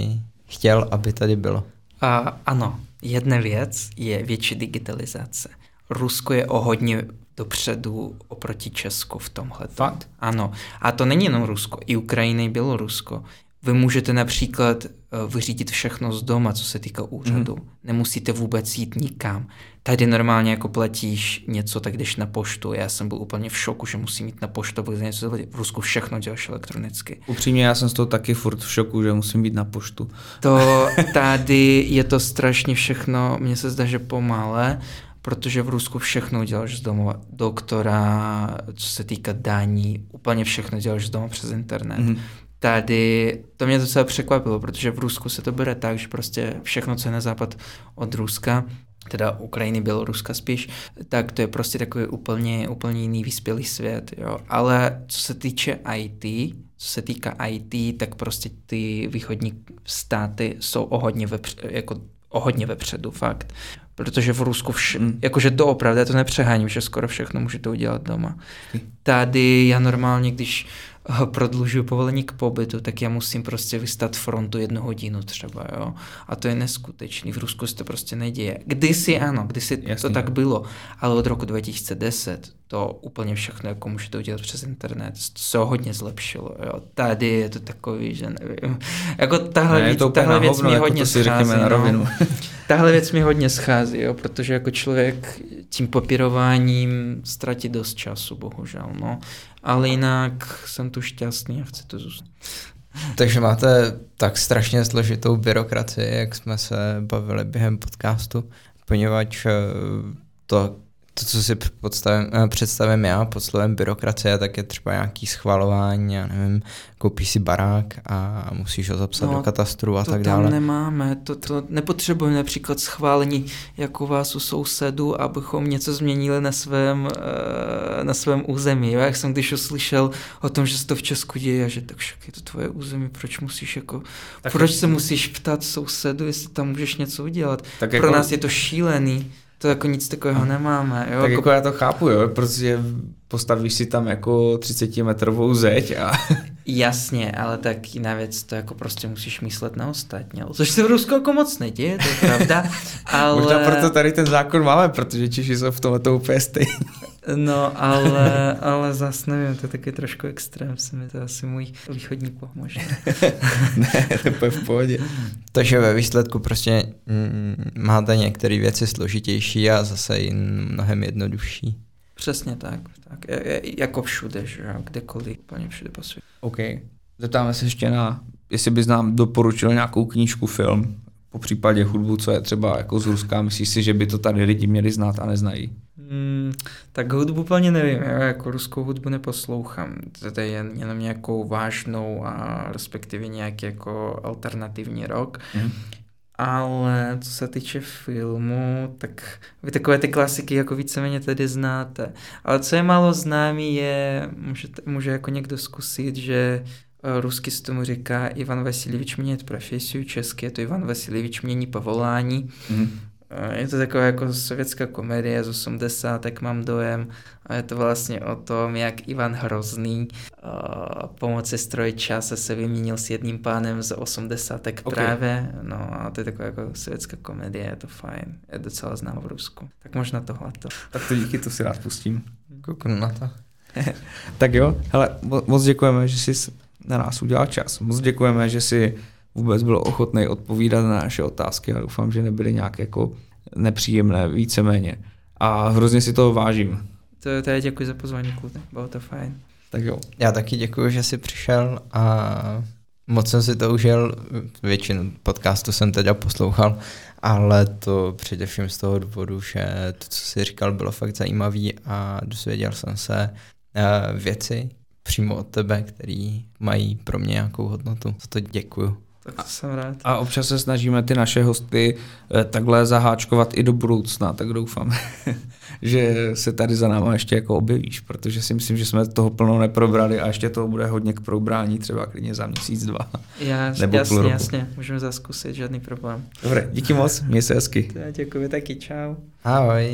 chtěl, aby tady bylo? A, ano, jedna věc je větší digitalizace. Rusko je o hodně dopředu oproti Česku v tomhle. Fakt? Ano. A to není jenom Rusko, i Ukrajina, i Bělorusko. vy můžete například vyřídit všechno z doma, co se týká úřadu. Mm. Nemusíte vůbec jít nikam. Tady normálně jako platíš něco, tak jdeš na poštu. Já jsem byl úplně v šoku, že musím jít na poštu, protože něco v Rusku všechno děláš elektronicky. Upřímně, já jsem z toho taky furt v šoku, že musím být na poštu. To (laughs) tady je to strašně všechno, mně se zdá, že pomale, protože v Rusku všechno děláš z domova. Doktora, co se týká daní, úplně všechno děláš z doma přes internet. Mm tady, to mě docela překvapilo, protože v Rusku se to bere tak, že prostě všechno, co je na západ od Ruska, teda Ukrajiny, Běloruska spíš, tak to je prostě takový úplně, úplně jiný vyspělý svět, jo. Ale co se týče IT, co se týká IT, tak prostě ty východní státy jsou o hodně, vepř, jako o hodně vepředu, fakt. Protože v Rusku, vš- mm. jakože to opravdu, já to nepřeháním, že skoro všechno můžete udělat doma. Tady já normálně, když prodlužuju povolení k pobytu, tak já musím prostě vystat frontu jednu hodinu třeba, jo. A to je neskutečný. V Rusku se to prostě neděje. Kdysi ano, kdysi Jasný. to tak bylo, ale od roku 2010 to úplně všechno jako můžete udělat přes internet. Se hodně zlepšilo, jo. Tady je to takový, že nevím. Jako tahle, ne, věc, to (laughs) tahle věc mi jako hodně schází. Na rovinu. No. tahle věc mi hodně schází, jo, protože jako člověk tím papírováním ztratí dost času, bohužel, no ale jinak jsem tu šťastný a chci to zůstat. Takže máte tak strašně složitou byrokracii, jak jsme se bavili během podcastu, poněvadž eh, to to, co si podstavím, eh, představím já pod slovem byrokracie, tak je třeba nějaký schvalování, já nevím, koupíš si barák a musíš ho zapsat no, do katastru a tak dále. To tam nemáme, to, to nepotřebujeme například schválení jako vás u sousedu, abychom něco změnili na svém, eh, na svém území. Jak jsem když uslyšel o tom, že se to v Česku děje, že tak však je to tvoje území, proč musíš jako, tak proč se musíš ptát sousedu, jestli tam můžeš něco udělat. Tak Pro jako... nás je to šílený to jako nic takového nemáme. Jo? Tak jako, jako já to chápu, jo, protože postavíš si tam jako 30 metrovou zeď a... (laughs) Jasně, ale tak jiná věc, to jako prostě musíš myslet na ostatně, což se v Rusku jako moc neděje, to je pravda, (laughs) ale... Možná proto tady ten zákon máme, protože Češi jsou v tomhle to úplně stejný. No, ale, (laughs) ale zas nevím, to je taky trošku extrém, se mi to asi můj východní pomože. (laughs) ne, to je v pohodě. Takže ve výsledku prostě mm, máte některé věci složitější a zase i mnohem jednodušší. Přesně tak, tak jako všude, že jo, kdekoliv, úplně všude po světě. OK. Zeptáme se ještě na, jestli bys nám doporučil nějakou knížku, film, po případě hudbu, co je třeba jako z Ruska, myslíš si, že by to tady lidi měli znát a neznají? Hmm, tak hudbu úplně nevím, já jako ruskou hudbu neposlouchám. To je jen, jenom nějakou vážnou a respektive nějaký jako alternativní rock. Mm. Ale co se týče filmu, tak vy takové ty klasiky jako víceméně tady znáte. Ale co je málo známý je, může, může jako někdo zkusit, že rusky se tomu říká Ivan Vasiljevič mění profesiu, česky je to Ivan Vasiljevič mění povolání. Mm. Je to taková jako sovětská komedie z 80, tak mám dojem. A je to vlastně o tom, jak Ivan Hrozný uh, pomocí stroje čase se vyměnil s jedním pánem z 80 okay. právě. No a to je taková jako sovětská komedie, je to fajn. Je docela znám v Rusku. Tak možná tohle. Tak to díky, to si rád pustím. Kouknu na to. tak jo, hele, moc děkujeme, že jsi na nás udělal čas. Moc děkujeme, že jsi vůbec byl ochotný odpovídat na naše otázky a doufám, že nebyly nějak jako nepříjemné, víceméně. A hrozně si toho vážím. To, to je děkuji za pozvání, kluci. Bylo to fajn. Tak jo. Já taky děkuji, že jsi přišel a moc jsem si to užil. Většinu podcastu jsem teda poslouchal, ale to především z toho důvodu, že to, co jsi říkal, bylo fakt zajímavý a dozvěděl jsem se eh, věci přímo od tebe, které mají pro mě nějakou hodnotu. Za to děkuju. Tak jsem rád. A občas se snažíme ty naše hosty eh, takhle zaháčkovat i do budoucna, tak doufám, (laughs) že se tady za náma ještě jako objevíš, protože si myslím, že jsme toho plno neprobrali a ještě toho bude hodně k probrání, třeba klidně za měsíc, dva. Já, nebo jasně, půl jasně, můžeme zaskusit, žádný problém. Dobré, díky moc, měj se hezky. (laughs) Děkuji taky, čau. Ahoj.